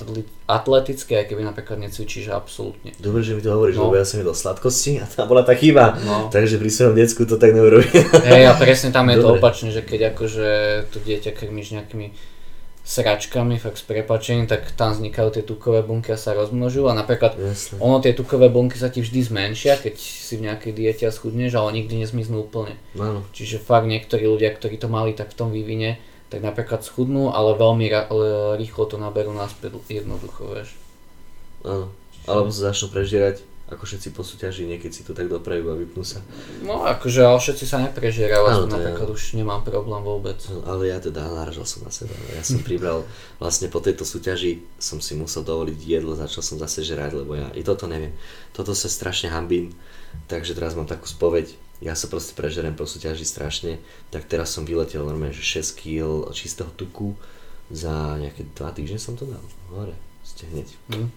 atleticky, aj keby napríklad necvičíš absolútne. Dobre, že mi to hovoríš, no. lebo ja som jedol sladkosti a tam bola tá chyba, no. takže pri svojom decku to tak neurobí. Hej, a presne tam je Dobre. to opačne, že keď akože to dieťa krmíš nejakými sračkami, fakt s prepačením, tak tam vznikajú tie tukové bunky a sa rozmnožujú a napríklad Jasne. ono tie tukové bunky sa ti vždy zmenšia, keď si v nejakej diete schudneš, ale nikdy nezmiznú úplne. Áno. Čiže fakt niektorí ľudia, ktorí to mali tak v tom vývine, tak napríklad schudnú, ale veľmi rýchlo to naberú naspäť jednoducho, vieš. Áno. Alebo sa začnú prežierať ako všetci po súťaži, niekedy si to tak doprajú a vypnú sa. No akože, ale všetci sa neprežierajú, ale napríklad ja. už nemám problém vôbec. No, ale ja teda naražal som na seba. Ja som pribral, vlastne po tejto súťaži som si musel dovoliť jedlo, začal som zase žrať, lebo ja i toto neviem. Toto sa strašne hambím, takže teraz mám takú spoveď, ja sa proste prežerem po súťaži strašne, tak teraz som vyletel normálne, že 6 kg čistého tuku za nejaké 2 týždne som to dal. Hore, ste hneď. Mm.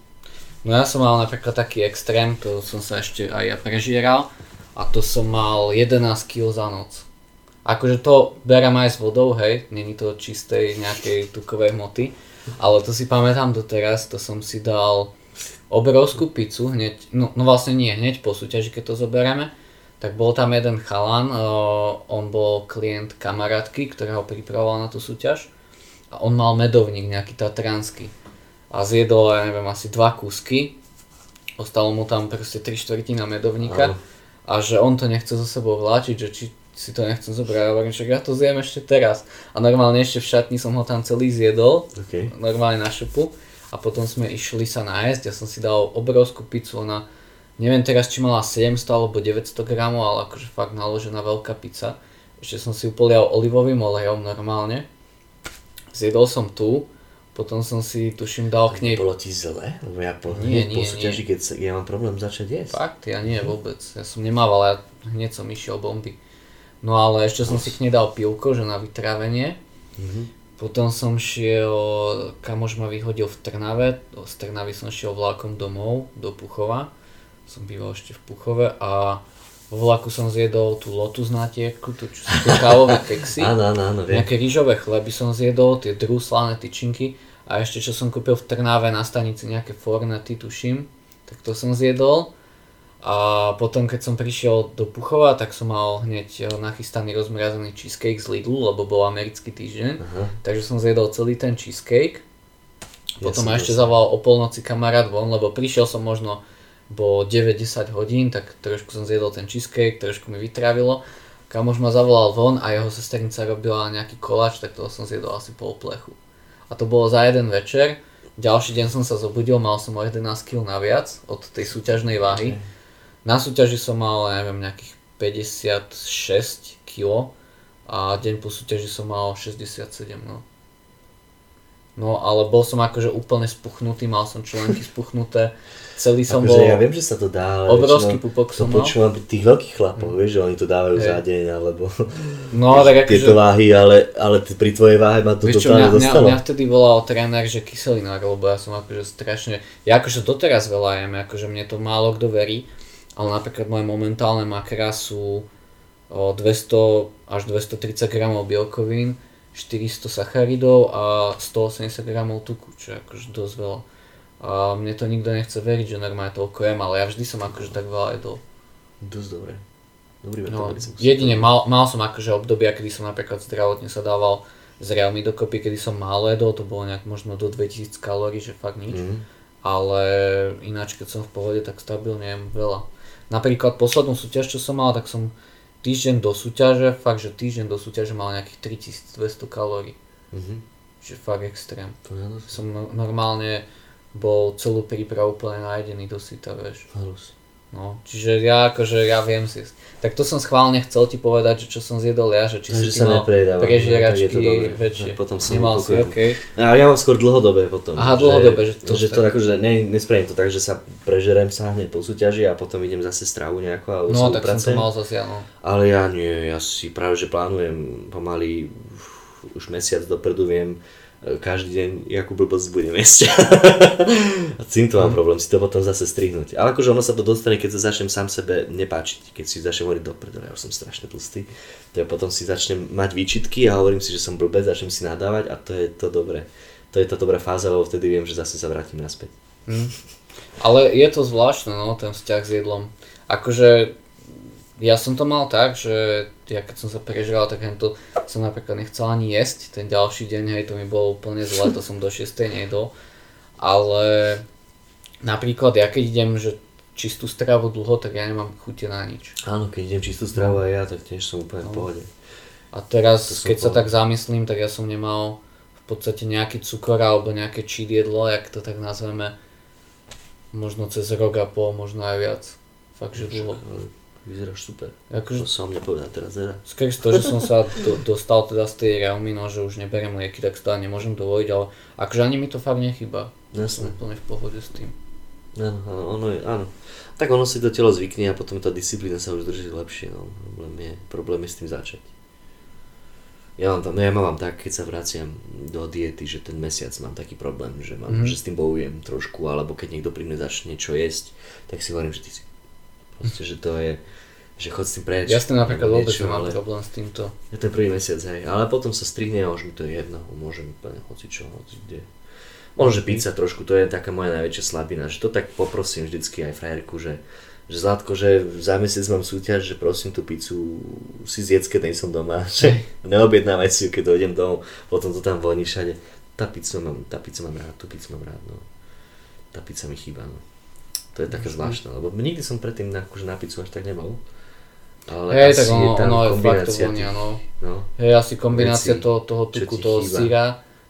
No ja som mal napríklad taký extrém, to som sa ešte aj ja prežieral a to som mal 11 kg za noc. Akože to berám aj s vodou, hej, není to čistej nejakej tukovej hmoty, ale to si pamätám doteraz, to som si dal obrovskú pizzu hneď, no, no vlastne nie, hneď po súťaži, keď to zoberieme, tak bol tam jeden chalan, on bol klient kamarátky, ktorá ho pripravoval na tú súťaž a on mal medovník nejaký tatranský a zjedol, ja neviem, asi dva kúsky. Ostalo mu tam proste 3 štvrtina medovníka a že on to nechce so sebou vláčiť, že či si to nechcem zobrať, ale však ja to zjem ešte teraz. A normálne ešte v šatni som ho tam celý zjedol, okay. normálne na šupu. A potom sme išli sa nájsť, ja som si dal obrovskú pizzu, ona neviem teraz či mala 700 alebo 900 gramov, ale akože fakt naložená veľká pizza. Ešte som si upolial olivovým olejom normálne. Zjedol som tu potom som si, tuším, dal k nej... Bolo ti zle? Lebo ja po, nie, nie, po súťaži, keď sa, ja mám problém začať jesť. Fakt? Ja nie, vôbec. Ja som nemával, ja hneď som išiel bomby. No ale ešte som si k nej dal pivko, že na vytrávenie. Mm-hmm. Potom som šiel, kamož ma vyhodil v Trnave, z Trnavy som šiel vlákom domov do Puchova. Som býval ešte v Puchove a vo vlaku som zjedol tú lotus natierku, tú, čo sú kávové keksy. áno, áno, áno, Nejaké rýžové chleby som zjedol, tie drúslané tyčinky a ešte čo som kúpil v Trnáve na stanici nejaké fornety, tuším, tak to som zjedol. A potom keď som prišiel do Puchova, tak som mal hneď eh, nachystaný rozmrazený cheesecake z Lidlu, lebo bol americký týždeň. Aha. Takže som zjedol celý ten cheesecake. Potom ja ma ešte zavolal o polnoci kamarát von, lebo prišiel som možno bo 9-10 hodín, tak trošku som zjedol ten cheesecake, trošku mi vytrávilo. Kamož ma zavolal von a jeho sesternica robila nejaký koláč, tak toho som zjedol asi pol plechu a to bolo za jeden večer. Ďalší deň som sa zobudil, mal som o 11 kg naviac od tej súťažnej váhy. Na súťaži som mal, neviem, nejakých 56 kg a deň po súťaži som mal 67, no. No ale bol som akože úplne spuchnutý, mal som členky spuchnuté, celý som akože bol... ja viem, že sa to dá, ale obrovský pupok som mal. počúvam tých veľkých chlapov, mm. vieš, že oni to dávajú hey. za deň, alebo no, tak akože... tieto váhy, ale, ale pri tvojej váhe ma to vieš, totálne mňa, dostalo. Mňa, mňa vtedy volal tréner, že kyselinár, lebo ja som akože strašne, ja akože doteraz veľa jem, akože mne to málo kto verí, ale napríklad moje momentálne makra sú 200 až 230 gramov bielkovín, 400 sacharidov a 180 gramov tuku, čo je akože dosť veľa. A mne to nikto nechce veriť, že normálne toľko jem, ale ja vždy som akože tak veľa jedol. Dosť dobre. Dobrý No, jedine mal, mal som akože obdobia, kedy som napríklad zdravotne sa dával s reálmi dokopy, kedy som málo jedol, to bolo nejak možno do 2000 kalórií, že fakt nič. Mhm. Ale ináč, keď som v pohode, tak stabilne jem veľa. Napríklad poslednú súťaž, čo som mal, tak som týždeň do súťaže, fakt, že týždeň do súťaže mal nejakých 3200 kalórií. Mhm. Čiže fakt extrém. To je Som no- normálne bol celú prípravu úplne najedený do syta, vieš. halus. No, čiže ja akože, ja viem si. Tak to som schválne chcel ti povedať, že čo som zjedol ja, že či Takže si sa mal no, tak prežieračky dobré. väčšie. No, potom som Nemal si, okej. No, ale ja mám skôr dlhodobé potom. Aha, dlhodobé, že to- že to akože ne, nespravím to tak, že sa prežerem sa hneď po súťaži a potom idem zase stravu nejako a No, tak som to upracujem. mal zase ja, no. Ale ja nie, ja si práve že plánujem pomaly už mesiac dopredu viem každý deň, jakú blbosť budem jesť. a s týmto mám problém, si to potom zase strihnúť. Ale akože ono sa to dostane, keď sa začnem sám sebe nepáčiť, keď si začnem hovoriť dopredu, ja už som strašne tlstý, to je potom si začnem mať výčitky a hovorím si, že som blbec, začnem si nadávať a to je to dobré. To je tá dobrá fáza, lebo vtedy viem, že zase sa vrátim naspäť. Hm. Ale je to zvláštne, no, ten vzťah s jedlom. Akože, ja som to mal tak, že ja keď som sa prežral, tak to som napríklad nechcel ani jesť. Ten ďalší deň, hej, to mi bolo úplne zle, to som do 6. nejedol. Ale napríklad ja keď idem, že čistú stravu dlho, tak ja nemám chute na nič. Áno, keď idem čistú stravu aj ja, tak tiež som úplne v No. pohode. A teraz, keď sa povedal. tak zamyslím, tak ja som nemal v podstate nejaký cukor alebo nejaké cheat jedlo, jak to tak nazveme, možno cez rok a pol, možno aj viac. Fakt, že dlho. Vyzeráš super. Akože To som mne povedal teraz teda. skrz to, že som sa do, dostal teda z tej realmy, no, že už neberiem lieky, tak stále nemôžem dovoliť, ale akože ani mi to fakt nechýba. Som Jasné. úplne v pohode s tým. Áno, áno, ono je, áno. Tak ono si to telo zvykne a potom tá disciplína sa už drží lepšie, no. Problém je, problém je s tým začať. Ja mám tam, no ja mám tak, keď sa vraciam do diety, že ten mesiac mám taký problém, že, mám, Mhm. že s tým bojujem trošku, alebo keď niekto pri mne začne niečo jesť, tak si hovorím, že ty si, proste, že to je, že chod s tým preč. Ja s tým napríklad vôbec niečo, nemám ale problém s týmto. je ten prvý mesiac, hej, ale potom sa strihne a už mi to je jedno, môžem úplne hoci čo, hoci kde. Možno, že pizza trošku, to je taká moja najväčšia slabina, že to tak poprosím vždycky aj frajerku, že, že Zlatko, že za mesiac mám súťaž, že prosím tú pizzu si zjedz, keď som doma, že neobjednávaj si ju, keď dojdem domov, potom to tam voní všade. Tá pizza mám, tá pizza mám rád, tú pizzu mám rád, no. Tá pizza mi chýba, no. To je také zvláštne, lebo nikdy som predtým na, akože na pizzu až tak nebol. Ale tak asi ono, ono je fakt to kombinácia vonia, tých- no. no. Hej, asi kombinácia Veci, toho, toho tuku, toho chýba. síra,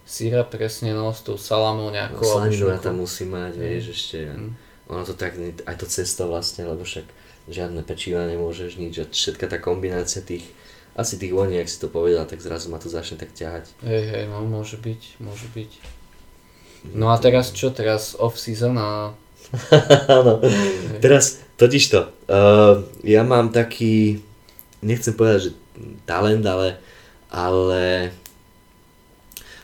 síra presne, no, s tou salamou nejakou. No, slaninu tam musí mať, vieš, ešte. Mm. ono to tak, aj to cesto vlastne, lebo však žiadne pečiva nemôžeš nič a všetka tá kombinácia tých, asi tých voní, ak si to povedal, tak zrazu ma to začne tak ťahať. Hej, hej, no, môže byť, môže byť. No a teraz čo, teraz off-season a... Áno, teraz totižto, uh, ja mám taký, nechcem povedať, že talent, ale, ale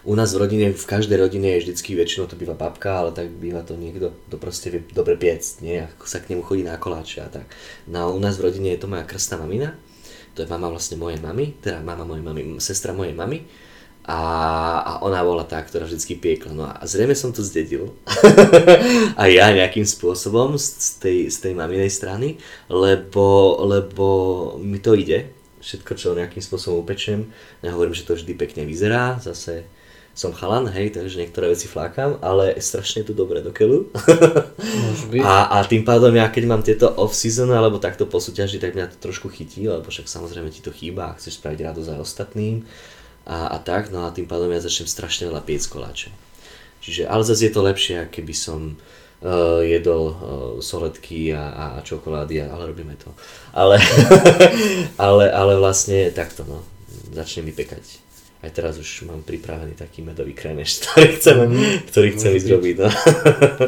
u nás v rodine, v každej rodine je vždycky, väčšinou to býva babka, ale tak býva to niekto, kto proste vie dobre piecť, nie? Ako sa k nemu chodí na koláče a tak. No a u nás v rodine je to moja krstná mamina, to je mama vlastne mojej mamy, teda mama mojej mamy, sestra mojej mamy. A, a ona bola tá, ktorá vždycky piekla. No a zrejme som to zdedil. a ja nejakým spôsobom z, tej, z tej maminej strany, lebo, lebo mi to ide. Všetko, čo nejakým spôsobom upečiem. Nehovorím, že to vždy pekne vyzerá. Zase som chalan, hej, takže niektoré veci flákam, ale strašne to dobré do keľu. A, a tým pádom ja keď mám tieto off-season alebo takto po súťaži, tak mňa to trošku chytí, lebo však samozrejme ti to chýba a chceš spraviť radosť aj ostatným a, a tak, no a tým pádom ja začnem strašne veľa piec koláče. Čiže, ale zase je to lepšie, keby som uh, jedol uh, soletky a, a čokolády, ale robíme to. Ale, ale, ale vlastne takto, no, začnem vypekať. Aj teraz už mám pripravený taký medový krémeš, ktorý chcem, ktorý chcem Môže ísť byť. robiť. No.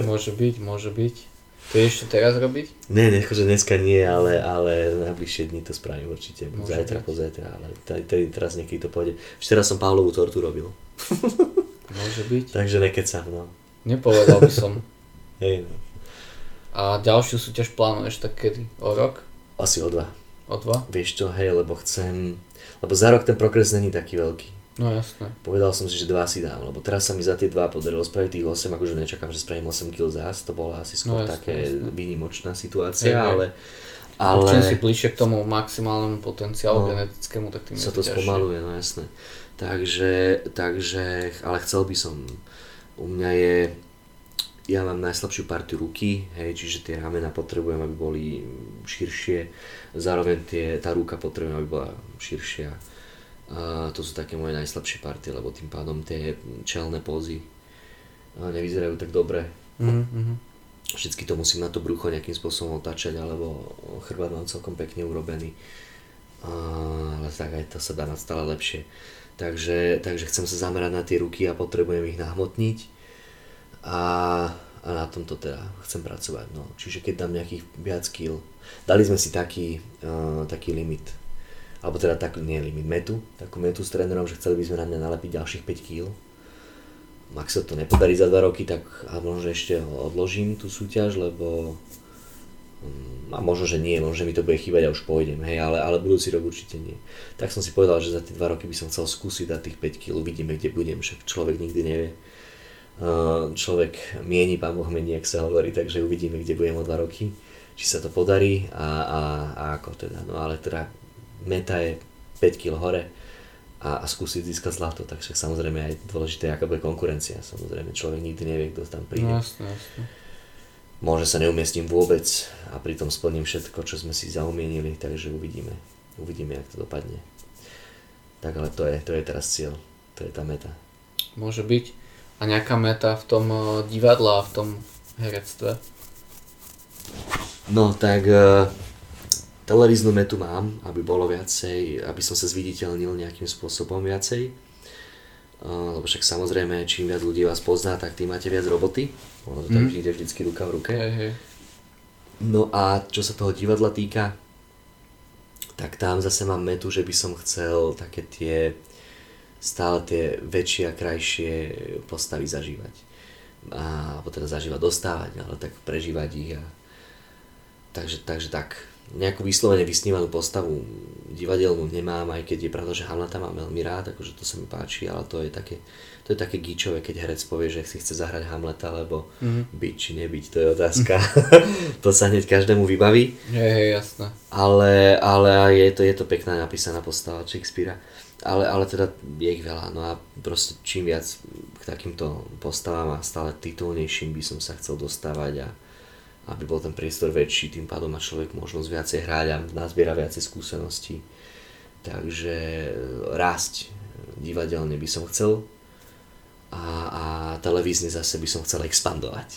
Môže byť, môže byť. To ešte teraz robiť? Ne, ne, akože dneska nie, ale, ale na bližšie dni to spravím určite. Buď zajtra, pozajtra, ale tady, teraz niekedy to pôjde. Včera som Pavlovú tortu robil, Môže byť. takže nekecam, no. Nepovedal by som. Hej, no. A ďalšiu súťaž plánuješ tak kedy? O rok? Asi o dva. O dva? Vieš čo, hej, lebo chcem, lebo za rok ten progres není taký veľký. No jasné. Povedal som si, že dva si dám, lebo teraz sa mi za tie dva podarilo spraviť tých 8, akože nečakám, že spravím 8 kg zás, to bola asi skôr No, jasné, také jasné. výnimočná situácia, hej. ale, Ale... Čím si bližšie k tomu maximálnemu potenciálu no, genetickému, tak tým sa to ťažšie. spomaluje, no jasné. Takže, takže, ale chcel by som, u mňa je, ja mám najslabšiu partiu ruky, hej, čiže tie ramena potrebujem, aby boli širšie, zároveň tie, tá ruka potrebujem, aby bola širšia. A to sú také moje najslabšie partie, lebo tým pádom tie čelné pózy nevyzerajú tak dobre. Mm-hmm vždycky to musím na to brucho nejakým spôsobom otáčať, alebo chrbát mám celkom pekne urobený. Ale tak aj to sa dá na stále lepšie. Takže, takže chcem sa zamerať na tie ruky a potrebujem ich nahmotniť. A, a na tomto teda chcem pracovať. No. Čiže keď dám nejakých viac kil, dali sme si taký, uh, taký limit, alebo teda tak, nie limit, metu, takú metu s trénerom, že chceli by sme na mňa nalepiť ďalších 5 kg ak sa to nepodarí za 2 roky, tak a možno ešte odložím tú súťaž, lebo mm, a možno, že nie, možno, že mi to bude chýbať a už pôjdem, hej, ale, ale budúci rok určite nie. Tak som si povedal, že za tie 2 roky by som chcel skúsiť dať tých 5 kg, uvidíme, kde budem, však človek nikdy nevie. Človek mieni, pán Boh mení, ak sa hovorí, takže uvidíme, kde budem o 2 roky, či sa to podarí a, a, a ako teda, no ale teda meta je 5 kg hore, a, a skúsiť získať zlato, tak však samozrejme aj dôležité, aká bude konkurencia. Samozrejme, človek nikdy nevie, kto tam príde. No, jasne, jasne. Môže sa neumiestním vôbec a pritom splním všetko, čo sme si zaumienili, takže uvidíme. Uvidíme, jak to dopadne. Tak ale to je, to je teraz cieľ, to je tá meta. Môže byť. A nejaká meta v tom eh, divadle a v tom herectve? No tak uh, televíznu metu mám, aby bolo viacej, aby som sa zviditeľnil nejakým spôsobom viacej. Lebo však samozrejme, čím viac ľudí vás pozná, tak tým máte viac roboty. Ono to tak mm. ide vždycky ruka v ruke. Hey, hey. No a čo sa toho divadla týka, tak tam zase mám metu, že by som chcel také tie stále tie väčšie a krajšie postavy zažívať. A, alebo teda zažívať, dostávať, ale tak prežívať ich. A, takže, takže tak nejakú vyslovene vysnívanú postavu divadelnú nemám, aj keď je pravda, že Hamleta mám veľmi rád, akože to sa mi páči, ale to je také, to je také gíčové, keď herec povie, že si chce zahrať Hamleta, lebo mm-hmm. byť či nebyť, to je otázka. to sa hneď každému vybaví. Je, je jasné. Ale, ale je, to, je to pekná napísaná postava Shakespearea. Ale, ale teda je ich veľa, no a proste čím viac k takýmto postavám a stále titulnejším by som sa chcel dostávať a, aby bol ten priestor väčší, tým pádom má človek možnosť viacej hrať a nazbiera viacej skúseností. Takže e, rásť divadelne by som chcel a, a televízne zase by som chcel expandovať.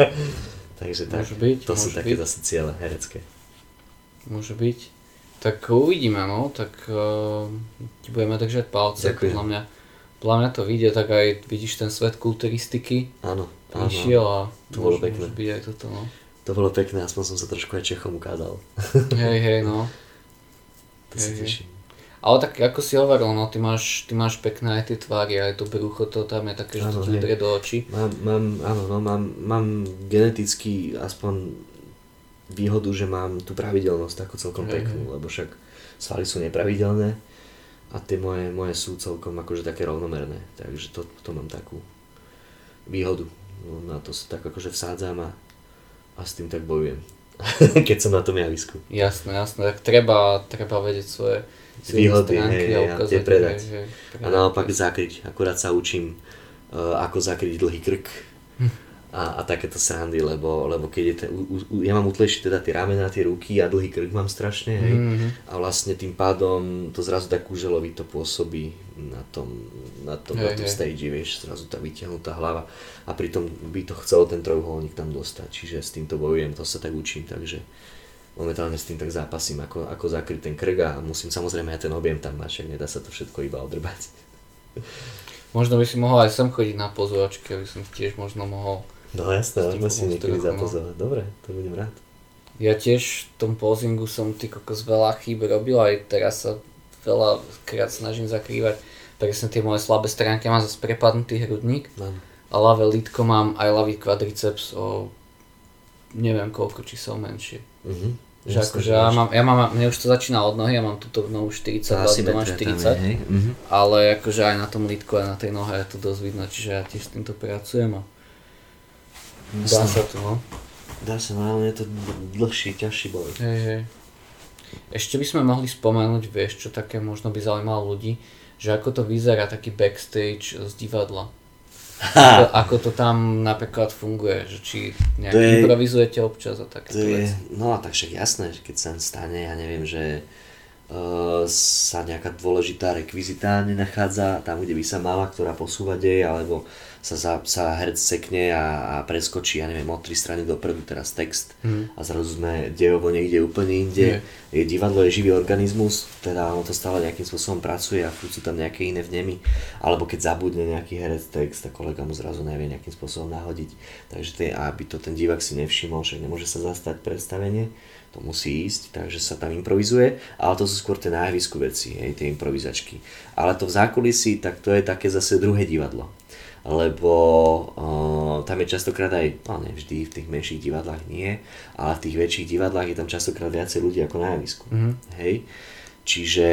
Takže tak, môže byť, to môže sú také byť. zase ciele herecké. Môže byť. Tak uvidíme, no, tak uh, ti budeme držať palce. Ďakujem. Podľa mňa, podľa mňa to vyjde, tak aj vidíš ten svet kulturistiky. Áno prišiel a to bolo môže, pekné. Môže byť aj toto, no. To bolo pekné, aspoň som sa trošku aj Čechom ukázal. hej, hej, no. To hej, sa teším. Ale tak ako si hovoril, no ty máš, ty máš pekné aj tie tvary, aj to brucho, to tam je také, že to ti do očí. Mám, mám, áno, no, mám, mám geneticky aspoň výhodu, že mám tú pravidelnosť takú celkom hej, peknú, hej. lebo však svaly sú nepravidelné a tie moje, moje sú celkom akože také rovnomerné, takže to, to mám takú výhodu. No, na to sa tak akože vsádzam a, a s tým tak bojujem. Keď som na tom javisku. Jasné, jasné. Tak treba, treba vedieť svoje výhody hej, a ukázať, tie predať. Hej, hej, predať. A naopak zakryť. Akurát sa učím, uh, ako zakryť dlhý krk. A, a takéto srandy, lebo, lebo keď je ten, u, u, ja mám utlejšie teda tie ramena, tie ruky a dlhý krk mám strašne, hej, mm-hmm. a vlastne tým pádom to zrazu tak to pôsobí na tom, na tom, hey, na tom stage, vieš, zrazu tá vytiahnutá hlava a pritom by to chcel ten trojuholník tam dostať, čiže s týmto bojujem, to sa tak učím, takže momentálne s tým tak zápasím, ako, ako zakryť ten krk a musím samozrejme aj ten objem tam mať, nedá sa to všetko iba odrbať. Možno by si mohol aj sem chodiť na pozvačky, aby som tiež možno mohol No jasné, môžeme si niekedy no. zapozovať. Dobre, to budem rád. Ja tiež v tom pozingu som ty kokos veľa chýb robil, aj teraz sa veľa krát snažím zakrývať presne tie moje slabé stránky. Ja mám zase prepadnutý hrudník no. a ľavé lítko mám aj ľavý kvadriceps o neviem koľko čísel menšie. Uh-huh. Že akože ja mám, ja mám, mne už to začína od nohy, ja mám túto nohu 40, to mám 40, je, uh-huh. ale akože aj na tom lítku, aj na tej nohe je to dosť vidno, čiže ja tiež s týmto pracujem a Dá sa to, no. Dá sa, no ale je to dlhší, ťažší boj. Hej, hej. Ešte by sme mohli spomenúť, vieš, čo také možno by zaujímalo ľudí, že ako to vyzerá taký backstage z divadla. Ako, ako to tam napríklad funguje, že či nejak To je- improvizujete občas a To takéto veci. no a tak však jasné, že keď sa stane, ja neviem, že uh, sa nejaká dôležitá rekvizita nenachádza tam, kde by sa mala, ktorá posúva dej, alebo sa, za, sa herec sekne a, a preskočí, ja neviem, od tri strany dopredu teraz text Mhm. a zrazu sme dejovo niekde úplne inde. Je, divadlo je živý organizmus, teda ono to stále nejakým spôsobom pracuje a sú tam nejaké iné vnemy. Alebo keď zabudne nejaký herec text, tak kolega mu zrazu nevie nejakým spôsobom nahodiť. Takže tie, aby to ten divák si nevšimol, že nemôže sa zastať predstavenie, to musí ísť, takže sa tam improvizuje, ale to sú skôr tie na javisku veci, hej, tie improvizačky. Ale to v zákulisí, tak to je také zase druhé divadlo lebo uh, tam je častokrát aj, no ne vždy, v tých menších divadlách nie, ale v tých väčších divadlách je tam častokrát viacej ľudí ako na javisku. Mhm. Hej? Čiže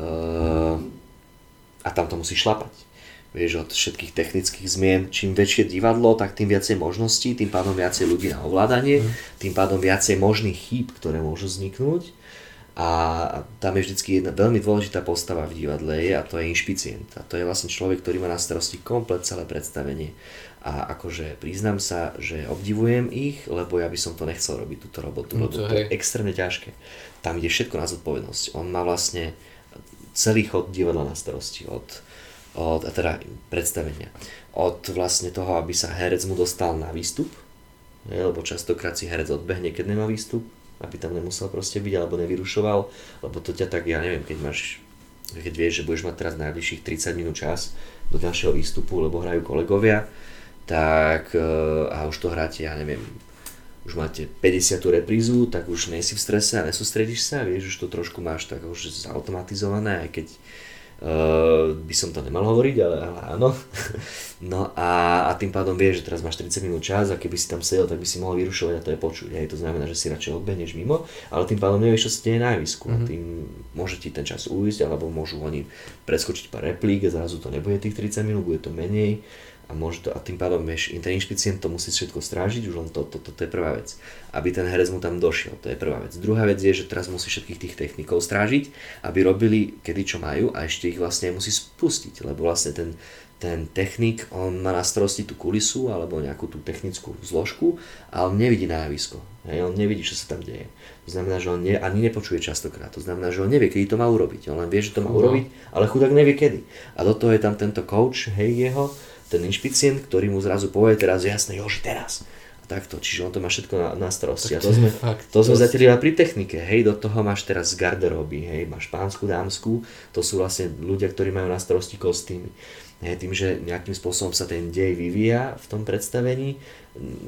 uh, a tam to musí šlapať. Vieš, od všetkých technických zmien, čím väčšie divadlo, tak tým viacej možností, tým pádom viacej ľudí na ovládanie, tým pádom viacej možných chýb, ktoré môžu vzniknúť. A tam je vždycky jedna veľmi dôležitá postava v divadle je, a to je inšpicient. A to je vlastne človek, ktorý má na starosti komplet celé predstavenie. A akože priznám sa, že obdivujem ich, lebo ja by som to nechcel robiť, túto robotu, No lebo to to je extrémne ťažké. Tam ide všetko na zodpovednosť. On má vlastne celý chod divadla na starosti, od, od teda predstavenia. Od vlastne toho, aby sa herec mu dostal na výstup, lebo častokrát si herec odbehne, keď nemá výstup, aby tam nemusel proste byť, alebo nevyrušoval, lebo to ťa tak, ja neviem, keď máš, keď vieš, že budeš mať teraz najbližších 30 minút čas do ďalšieho výstupu, lebo hrajú kolegovia, tak e, a už to hráte, ja neviem, už máte 50. reprízu, tak už nie si v strese a nesústredíš sa, vieš, už to trošku máš tak už zautomatizované, aj keď uh, by som to nemal hovoriť, ale, ale áno. No a, a tým pádom vieš, že teraz máš 30 minút čas a keby si tam sedel, tak by si mohol vyrušovať a to je počuť. Hej. To znamená, že si radšej odbehneš mimo, ale tým pádom nevieš, čo sa deje na javisku. Mm-hmm. Tým môže ti ten čas ujsť, alebo môžu oni preskočiť pár replík a zrazu to nebude tých 30 minút, bude to menej a, môže to, a tým pádom vieš, ten inšpicient to musí všetko strážiť, už len to, to, to, to je prvá vec. Aby ten herec mu tam došiel, to je prvá vec. Druhá vec je, že teraz musí všetkých tých technikov strážiť, aby robili kedy čo majú a ešte ich vlastne musí spustiť, lebo vlastne ten, ten technik, on má na starosti tú kulisu alebo nejakú tú technickú zložku a on nevidí na javisko. Hej, on nevidí, čo sa tam deje. To znamená, že on ne, ani nepočuje častokrát. To znamená, že on nevie, kedy to má urobiť. On len vie, že to má No. urobiť, ale chudák nevie kedy. A do toho je tam tento coach, hej, jeho, ten inšpicient, ktorý mu zrazu povie teraz jasne, Joži, teraz. A takto, čiže on to má všetko na, na starosti. Tak A to sme, fakt to sme zatiaľ iba pri technike, hej, do toho máš teraz garderoby, hej, máš pánsku, dámsku, to sú vlastne ľudia, ktorí majú na starosti kostýmy. Hej, tým, že nejakým spôsobom sa ten dej vyvíja v tom predstavení,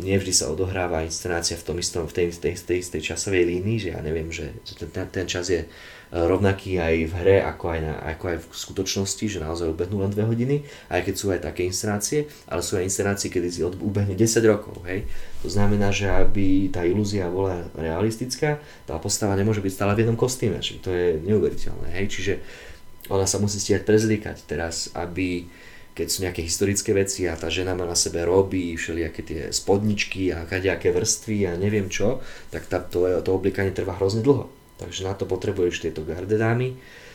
nevždy sa odohráva inscenácia v tom istom, v tej, tej, tej, tej časovej línii, že ja neviem, že, ten, ten, ten čas je rovnaký aj v hre, ako aj, na, ako aj v skutočnosti, že naozaj ubehnú len 2 hodiny, aj keď sú aj také inscenácie, ale sú aj inscenácie, kedy si ubehne 10 rokov, hej. To znamená, že aby tá ilúzia bola realistická, tá postava nemôže byť stále v jednom kostýme, čiže to je neuveriteľné, hej. Čiže ona sa musí stíhať prezliekať teraz, aby keď sú nejaké historické veci a tá žena má na sebe roby, všelijaké tie spodničky a kadejaké vrstvy a neviem čo, tak tá, to, to oblikanie trvá hrozne dlho. Takže na to potrebuješ tieto gardedámy,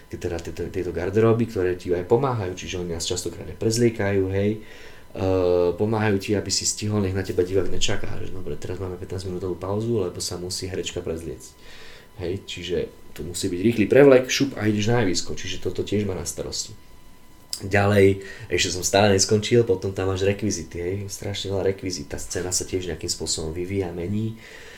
teda tieto, tieto garderoby, ktoré ti aj pomáhajú, čiže oni nás častokrát aj hej, Uh, pomáhajú ti, aby si stihol, nech na teba divák nečaká, že dobre, teraz máme 15 minútovú pauzu, lebo sa musí herečka prezliecť. Hej, čiže to musí byť rýchly prevlek, šup a ideš na javisko, čiže toto tiež má na starosti. Ďalej, ešte som stále neskončil, potom tam máš rekvizity, hej, strašne veľa rekvizit, tá scéna sa tiež nejakým spôsobom vyvíja, mení, eh,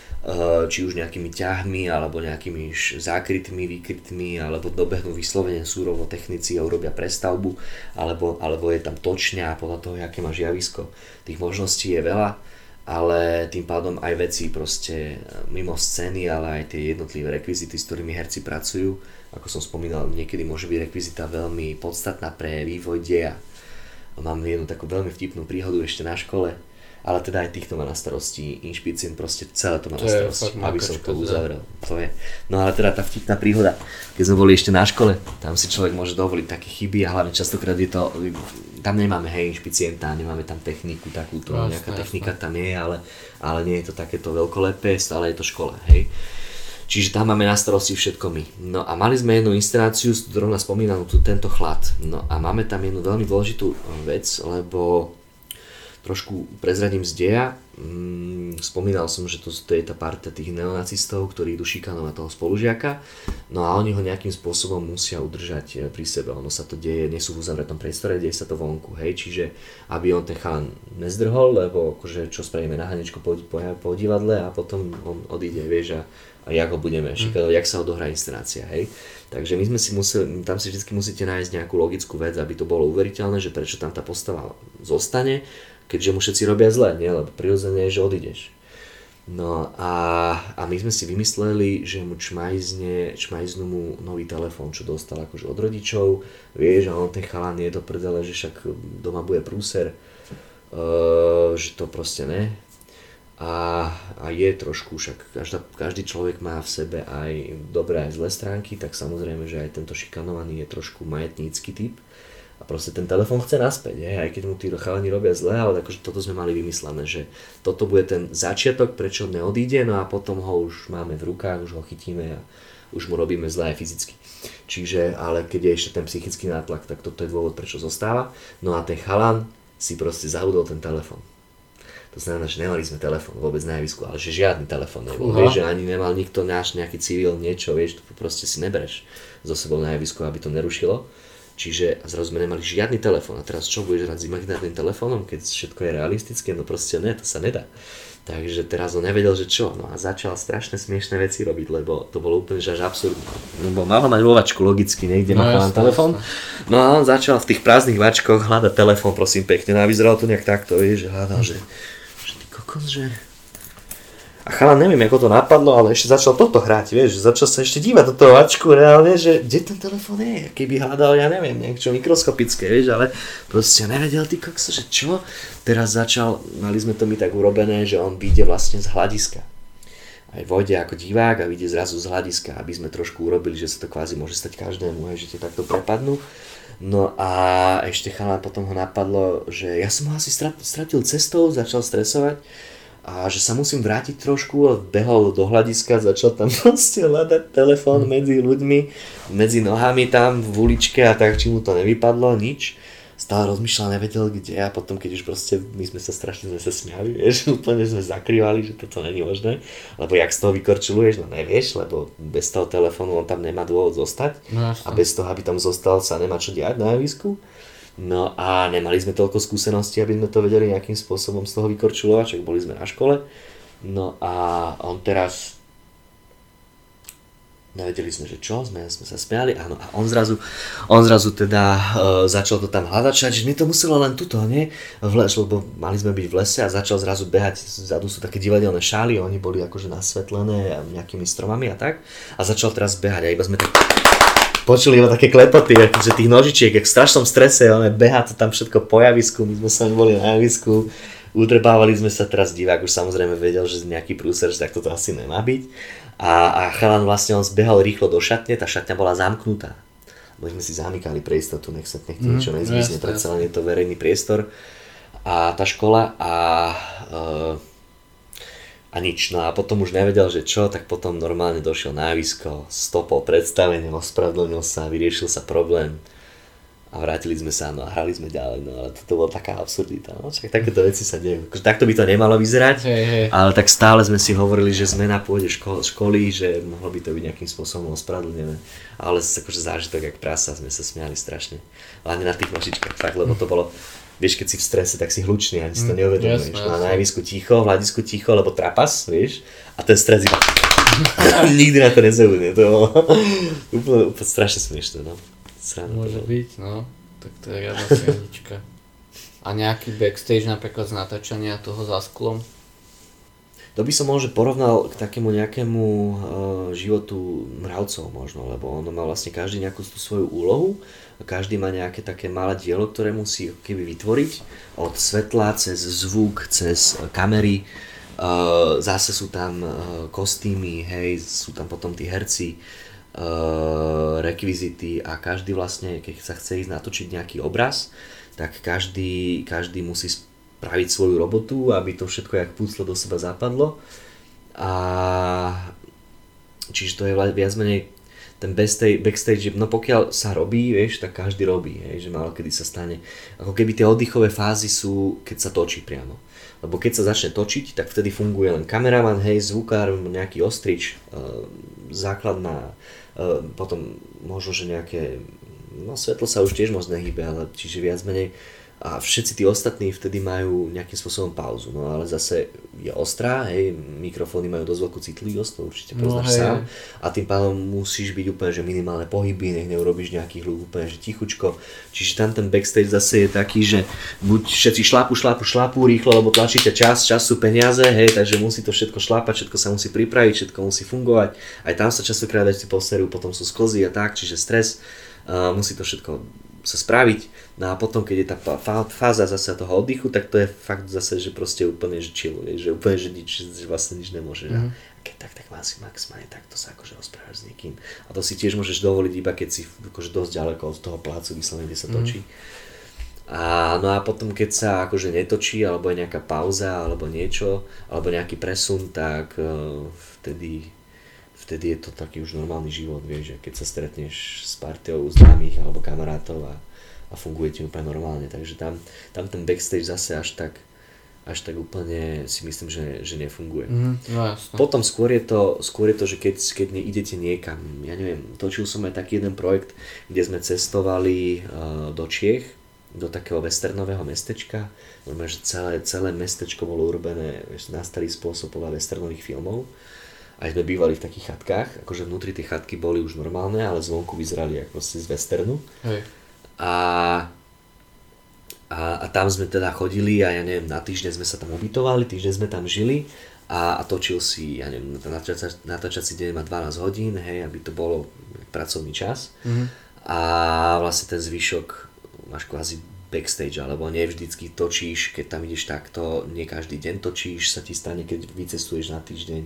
či už nejakými ťahmi, alebo nejakými zákrytmi, výkrytmi, alebo dobehnú vyslovene súrovo technici a urobia prestavbu, alebo, alebo je tam točňa podľa toho, aké máš javisko. Tých možností je veľa, ale tým pádom aj veci proste eh, mimo scény, ale aj tie jednotlivé rekvizity, s ktorými herci pracujú, ako som spomínal, niekedy môže byť rekvizita veľmi podstatná pre vývoj deja. Mám jednu takú veľmi vtipnú príhodu ešte na škole. Ale teda aj týchto má na starosti inšpicient, proste celé to má To na starosti, aby som to uzavrel. To je. No ale teda tá vtipná príhoda, keď sme boli ešte na škole, tam si človek môže dovoliť také chyby a hlavne častokrát je to, tam nemáme hej inšpicienta, nemáme tam techniku takúto, Jasné, nejaká technika tam je, ale, ale nie je to takéto veľkolepé, stále je to škola, hej. Čiže tam máme na starosti všetko my. No a mali sme jednu inscenáciu, zrovna spomínanú tu tento chlad. No a máme tam jednu veľmi dôležitú vec, lebo trošku prezradím z deja. Mm, spomínal som, že to, to je tá parta tých neonacistov, ktorí idú šikanovať toho spolužiaka. No a oni ho nejakým spôsobom musia udržať e, pri sebe. Ono sa to deje, nie sú v uzavretom priestore, deje sa to vonku, hej. Čiže aby on ten chalan nezdrhol, lebo akože čo spravíme na hanečku po, po, po divadle a potom on odíde, vieš, a, a jak ho budeme šikanovať, jak sa odohrá inscenácia, hej. Takže my sme si museli, tam si vždy musíte nájsť nejakú logickú vec, aby to bolo uveriteľné, že prečo tam tá postava zostane, keďže mu všetci robia zle, nie? lebo prirodzene je, že odídeš. No a, a my sme si vymysleli, že mu čmajzne, čmajznú mu nový telefón, čo dostal akože od rodičov. Vieš, a on ten chalan je do prdele, že však doma bude prúser, uh, že to proste ne. A, a je trošku, však každá, každý človek má v sebe aj dobré aj zlé stránky, tak samozrejme, že aj tento šikanovaný je trošku majetnícky typ. A proste ten telefón chce naspäť, je, aj keď mu tí chalani robia zle, ale akože toto sme mali vymyslené, že toto bude ten začiatok, prečo neodíde, no a potom ho už máme v rukách, už ho chytíme a už mu robíme zle aj fyzicky. Čiže, ale keď je ešte ten psychický nátlak, tak toto je dôvod, prečo zostáva. No a ten chalan si proste zabudol ten telefón. To znamená, že nemali sme telefón vôbec na javisku, ale že žiadny telefón nebol. Vieš, že ani nemal nikto náš nejaký civil, niečo, vieš, to proste si nebereš zo sebou na javisku, aby to nerušilo. Čiže zrazu sme nemali žiadny telefón. A teraz čo budeš hrať s imaginárnym telefónom, keď všetko je realistické? No proste ne, to sa nedá. Takže teraz on nevedel, že čo. No a začal strašne smiešné veci robiť, lebo to bolo úplne že až absurdné. Lebo mal ho mať vo vačku logicky, niekde No no, telefón. No a on začal v tých prázdnych vačkoch hľadať telefón, prosím pekne. No a vyzeralo to nejak takto, vieš, že hľadal, že, že ty kokos, že... A chalan neviem, ako to napadlo, ale ešte začal toto hrať, vieš, začal sa ešte dívať do toho vačku reálne, že kde ten telefón je, keby hľadal, ja neviem, niečo mikroskopické, vieš, ale proste nevedel ty kokso, že čo. Teraz začal, mali sme to my tak urobené, že on vyjde vlastne z hľadiska. Aj vojde ako divák a vyjde zrazu z hľadiska, aby sme trošku urobili, že sa to kvázi môže stať každému, že ti takto prepadnú. No a ešte chalan potom ho napadlo, že ja som ho asi strat- stratil cestou, začal stresovať a že sa musím vrátiť trošku a behol do hľadiska, začal tam proste hľadať telefón medzi ľuďmi, medzi nohami tam v uličke a tak, či mu to nevypadlo, nič. Stále rozmýšľal, nevedel kde a potom keď už proste, my sme sa strašne sme sa smiali, vieš, úplne sme zakrývali, že toto není možné, lebo jak z toho vykorčuluješ, no nevieš, lebo bez toho telefónu on tam nemá dôvod zostať No a bez toho, aby tam zostal, sa nemá čo diať na javisku. No a nemali sme toľko skúseností, aby sme to vedeli nejakým spôsobom z toho vykorčulovať, však boli sme na škole. No a on teraz nevedeli sme, že čo, sme, sme sa smiali, áno, a on zrazu, on zrazu teda uh, začal to tam hľadať, že mi to muselo len tuto, nie, v les, lebo mali sme byť v lese a začal zrazu behať, zadu sú také divadelné šály, oni boli akože nasvetlené nejakými stromami a tak, a začal teraz behať a iba sme tak počuli iba také klepoty, že tých nožičiek, jak v strašnom strese, ale behá to tam všetko po javisku, my sme sa boli na javisku, udrbávali sme sa teraz divák, už samozrejme vedel, že nejaký prúser, že tak toto asi nemá byť. A, a chalan vlastne on zbehal rýchlo do šatne, tá šatňa bola zamknutá. Bo sme si zamykali pre istotu, nech sa nech Mhm, niečo nezmizne, jasné, predsa len je to verejný priestor. A tá škola a, uh, a nič. No a potom už nevedel, že čo, tak potom normálne došiel na javisko, stopol predstavenie, ospravedlnil sa, vyriešil sa problém a vrátili sme sa no a hrali sme ďalej, no ale toto bola taká absurdita, no však takéto veci sa dejú. Akože takto by to nemalo vyzerať, Hej, hej. ale tak stále sme si hovorili, že sme na pôde ško- školy, že mohlo by to byť nejakým spôsobom ospravedlnené, ale akože zážitok jak prasa, sme sa smiali strašne, hlavne na tých nožičkách, fakt, lebo to bolo, vieš, keď si v strese, tak si hlučný, ani si to Mm, neuvedomuješ. jasné. na javisku ticho, v hľadisku ticho, lebo trapas, vieš, a ten stres iba... Nikdy na to nezabudne, to bolo úplne, úplne strašne smiešné, no. Sranda to Môže bolo. byť, no. Tak to je riadna srandička. A nejaký backstage napríklad z natáčania toho za sklom? To by som možno porovnal k takému nejakému uh, životu mravcov možno, lebo ono má vlastne každý nejakú tú svoju úlohu každý má nejaké také malé dielo, ktoré musí keby vytvoriť od svetla cez zvuk, cez kamery, uh, zase sú tam uh, kostýmy, hej, sú tam potom tí herci, rekvizity a každý vlastne, keď sa chce ísť natočiť nejaký obraz, tak každý, každý musí spraviť svoju robotu, aby to všetko jak púclo do seba zapadlo. A čiže to je viac menej ten backstage, no pokiaľ sa robí, vieš, tak každý robí, hej, že málo kedy sa stane. Ako keby tie oddychové fázy sú, keď sa točí priamo. Lebo keď sa začne točiť, tak vtedy funguje len kameraman, hej, zvukár, nejaký ostrič, e, základná, e, potom možno, že nejaké, no svetlo sa už tiež moc nehybe, ale čiže viac menej a všetci tí ostatní vtedy majú nejakým spôsobom pauzu. No ale zase je ostrá, hej, mikrofóny majú dosť veľkú citlivosť, to určite no, poznáš no, sám. A tým pádom musíš byť úplne, že minimálne pohyby, nech neurobíš nejaký hluk, úplne, že tichučko. Čiže tam ten backstage zase je taký, že buď všetci šlapu, šlapu, šlapu rýchlo, lebo tlačíte čas, čas sú peniaze, hej, takže musí to všetko šlapať, všetko sa musí pripraviť, všetko musí fungovať. Aj tam sa častokrát ešte poserú, potom sú sklzy a tak, čiže stres. Uh, musí to všetko sa spraviť. No a potom, keď je tá fáza zase toho oddychu, tak to je fakt zase, že proste úplne, že chill, že úplne, že nič, že vlastne nič nemôže. Mm. A keď tak, tak si maximálne takto sa akože rozprávaš s niekým. A to si tiež môžeš dovoliť iba keď si akože dosť ďaleko od toho plácu vyslovene, kde sa mhm. točí. Mm. A, no a potom keď sa akože netočí, alebo je nejaká pauza, alebo niečo, alebo nejaký presun, tak uh, vtedy vtedy je to taký už normálny život, vieš, že keď sa stretneš s partiou známych alebo kamarátov a, a funguje ti úplne normálne, takže tam, tam ten backstage zase až tak, až tak úplne si myslím, že, že nefunguje. Mm, no jasne. Potom skôr je to, skôr je to že keď, keď idete niekam, ja neviem, točil som aj taký jeden projekt, kde sme cestovali uh, do Čiech, do takého westernového mestečka, normálne, že celé, celé mestečko bolo urobené na starý spôsob podľa westernových filmov aj sme bývali v takých chatkách, akože vnútri tie chatky boli už normálne, ale zvonku vyzerali ako z westernu. Hej. A, a, a tam sme teda chodili a ja neviem, na týždeň sme sa tam ubytovali, týždeň sme tam žili a, a točil si, ja neviem, natáčací deň má 12 hodín, hej, aby to bolo pracovný čas. Mm-hmm. A vlastne ten zvyšok máš kvázi backstage, alebo nie vždycky točíš, keď tam ideš takto, nie každý deň točíš, sa ti stane, keď vycestuješ na týždeň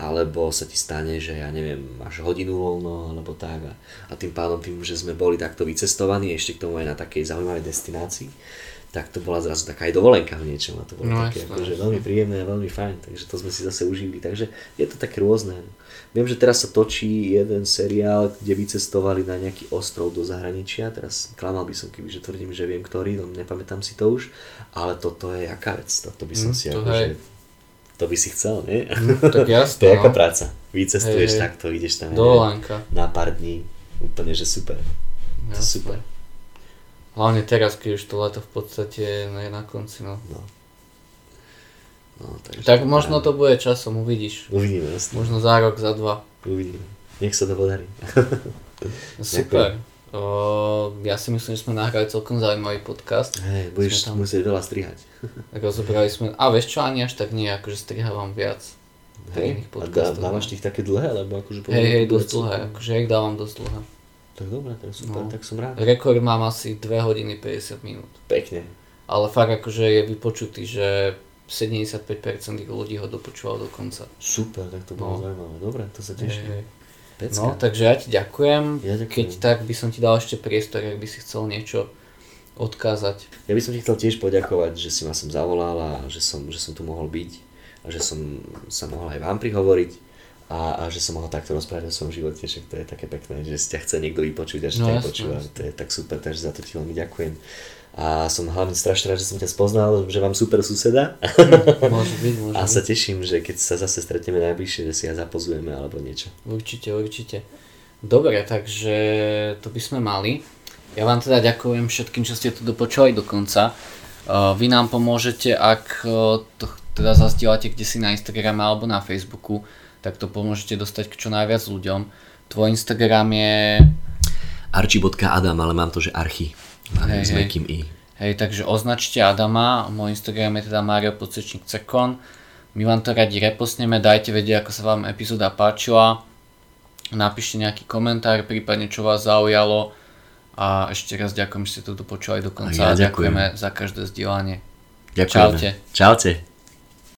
alebo sa ti stane, že ja neviem, máš hodinu voľno, alebo tak a, a tým pádom tým, že sme boli takto vycestovaní, ešte k tomu aj na takej zaujímavej destinácii, tak to bola zrazu taká aj dovolenka v niečom a to bolo no, také akože veľmi príjemné a veľmi fajn, takže to sme si zase užili, takže je to také rôzne. Viem, že teraz sa točí jeden seriál, kde vycestovali na nejaký ostrov do zahraničia, teraz klamal by som, keby že tvrdím, že viem ktorý, no nepamätám si to už, ale toto je jaká vec, toto by som mm, si akože to by si chcel, nie? Mm, tak jasne, to je no. práca. Vycestuješ hey, takto, ideš tam Dovolenka. na pár dní. Úplne, že super. To super. Hlavne teraz, keď už to leto v podstate je na konci, no. no. No, takže tak možno to bude časom, uvidíš. Uvidíme, jasne. Možno za rok, za dva. Uvidíme. Nech sa to podarí. Super. Ja si myslím, že sme nahrali celkom zaujímavý podcast. Hej, budeš tam... musieť veľa strihať. Tak rozobrali sme, a vieš čo, ani až tak nie, akože strihávam viac. Hej, a dá, dávaš tých také dlhé, alebo akože Hej, hej, dosť dlhé, akože ich dávam dosť dlhé. Tak dobre, tak super, no. tak som rád. Rekord mám asi 2 hodiny 50 minút. Pekne. Ale fakt akože je vypočutý, že 75% ľudí ho dopočúval do konca. Super, tak to bolo no. zaujímavé. Dobre, to sa teším. Hej, hej. Pecka. No, takže ja ti ďakujem. Ja ďakujem. Keď tak by som ti dal ešte priestor, ak by si chcel niečo odkázať. Ja by som ti chcel tiež poďakovať, že si ma som zavolal a že som, že som tu mohol byť a že som sa mohol aj vám prihovoriť a, a že som mohol takto rozprávať o svojom živote, že to je také pekné, že si ťa chce niekto vypočuť a že no, ťa počúva. To je tak super, takže za to ti veľmi ďakujem a som hlavne strašne rád, že som ťa spoznal, že mám super suseda. Môže byť, môže A sa teším, že keď sa zase stretneme najbližšie, že si ja zapozujeme alebo niečo. Určite, určite. Dobre, takže to by sme mali. Ja vám teda ďakujem všetkým, čo ste to dopočuli do konca. Vy nám pomôžete, ak to teda zazdielate kde si na Instagrame alebo na Facebooku, tak to pomôžete dostať k čo najviac ľuďom. Tvoj Instagram je... archi.adam, ale mám to, že archy. Hej, s hej. i. Hej, takže označte Adama, môj Instagram je teda Mario Podsečník Cekon, My vám to radi reposneme, dajte vedieť, ako sa vám epizóda páčila. Napíšte nejaký komentár, prípadne čo vás zaujalo. A ešte raz ďakujem, že ste to dopočúvali do konca. A ja ďakujem. ďakujeme za každé zdieľanie. Ďakujem. Čaute. Čaute.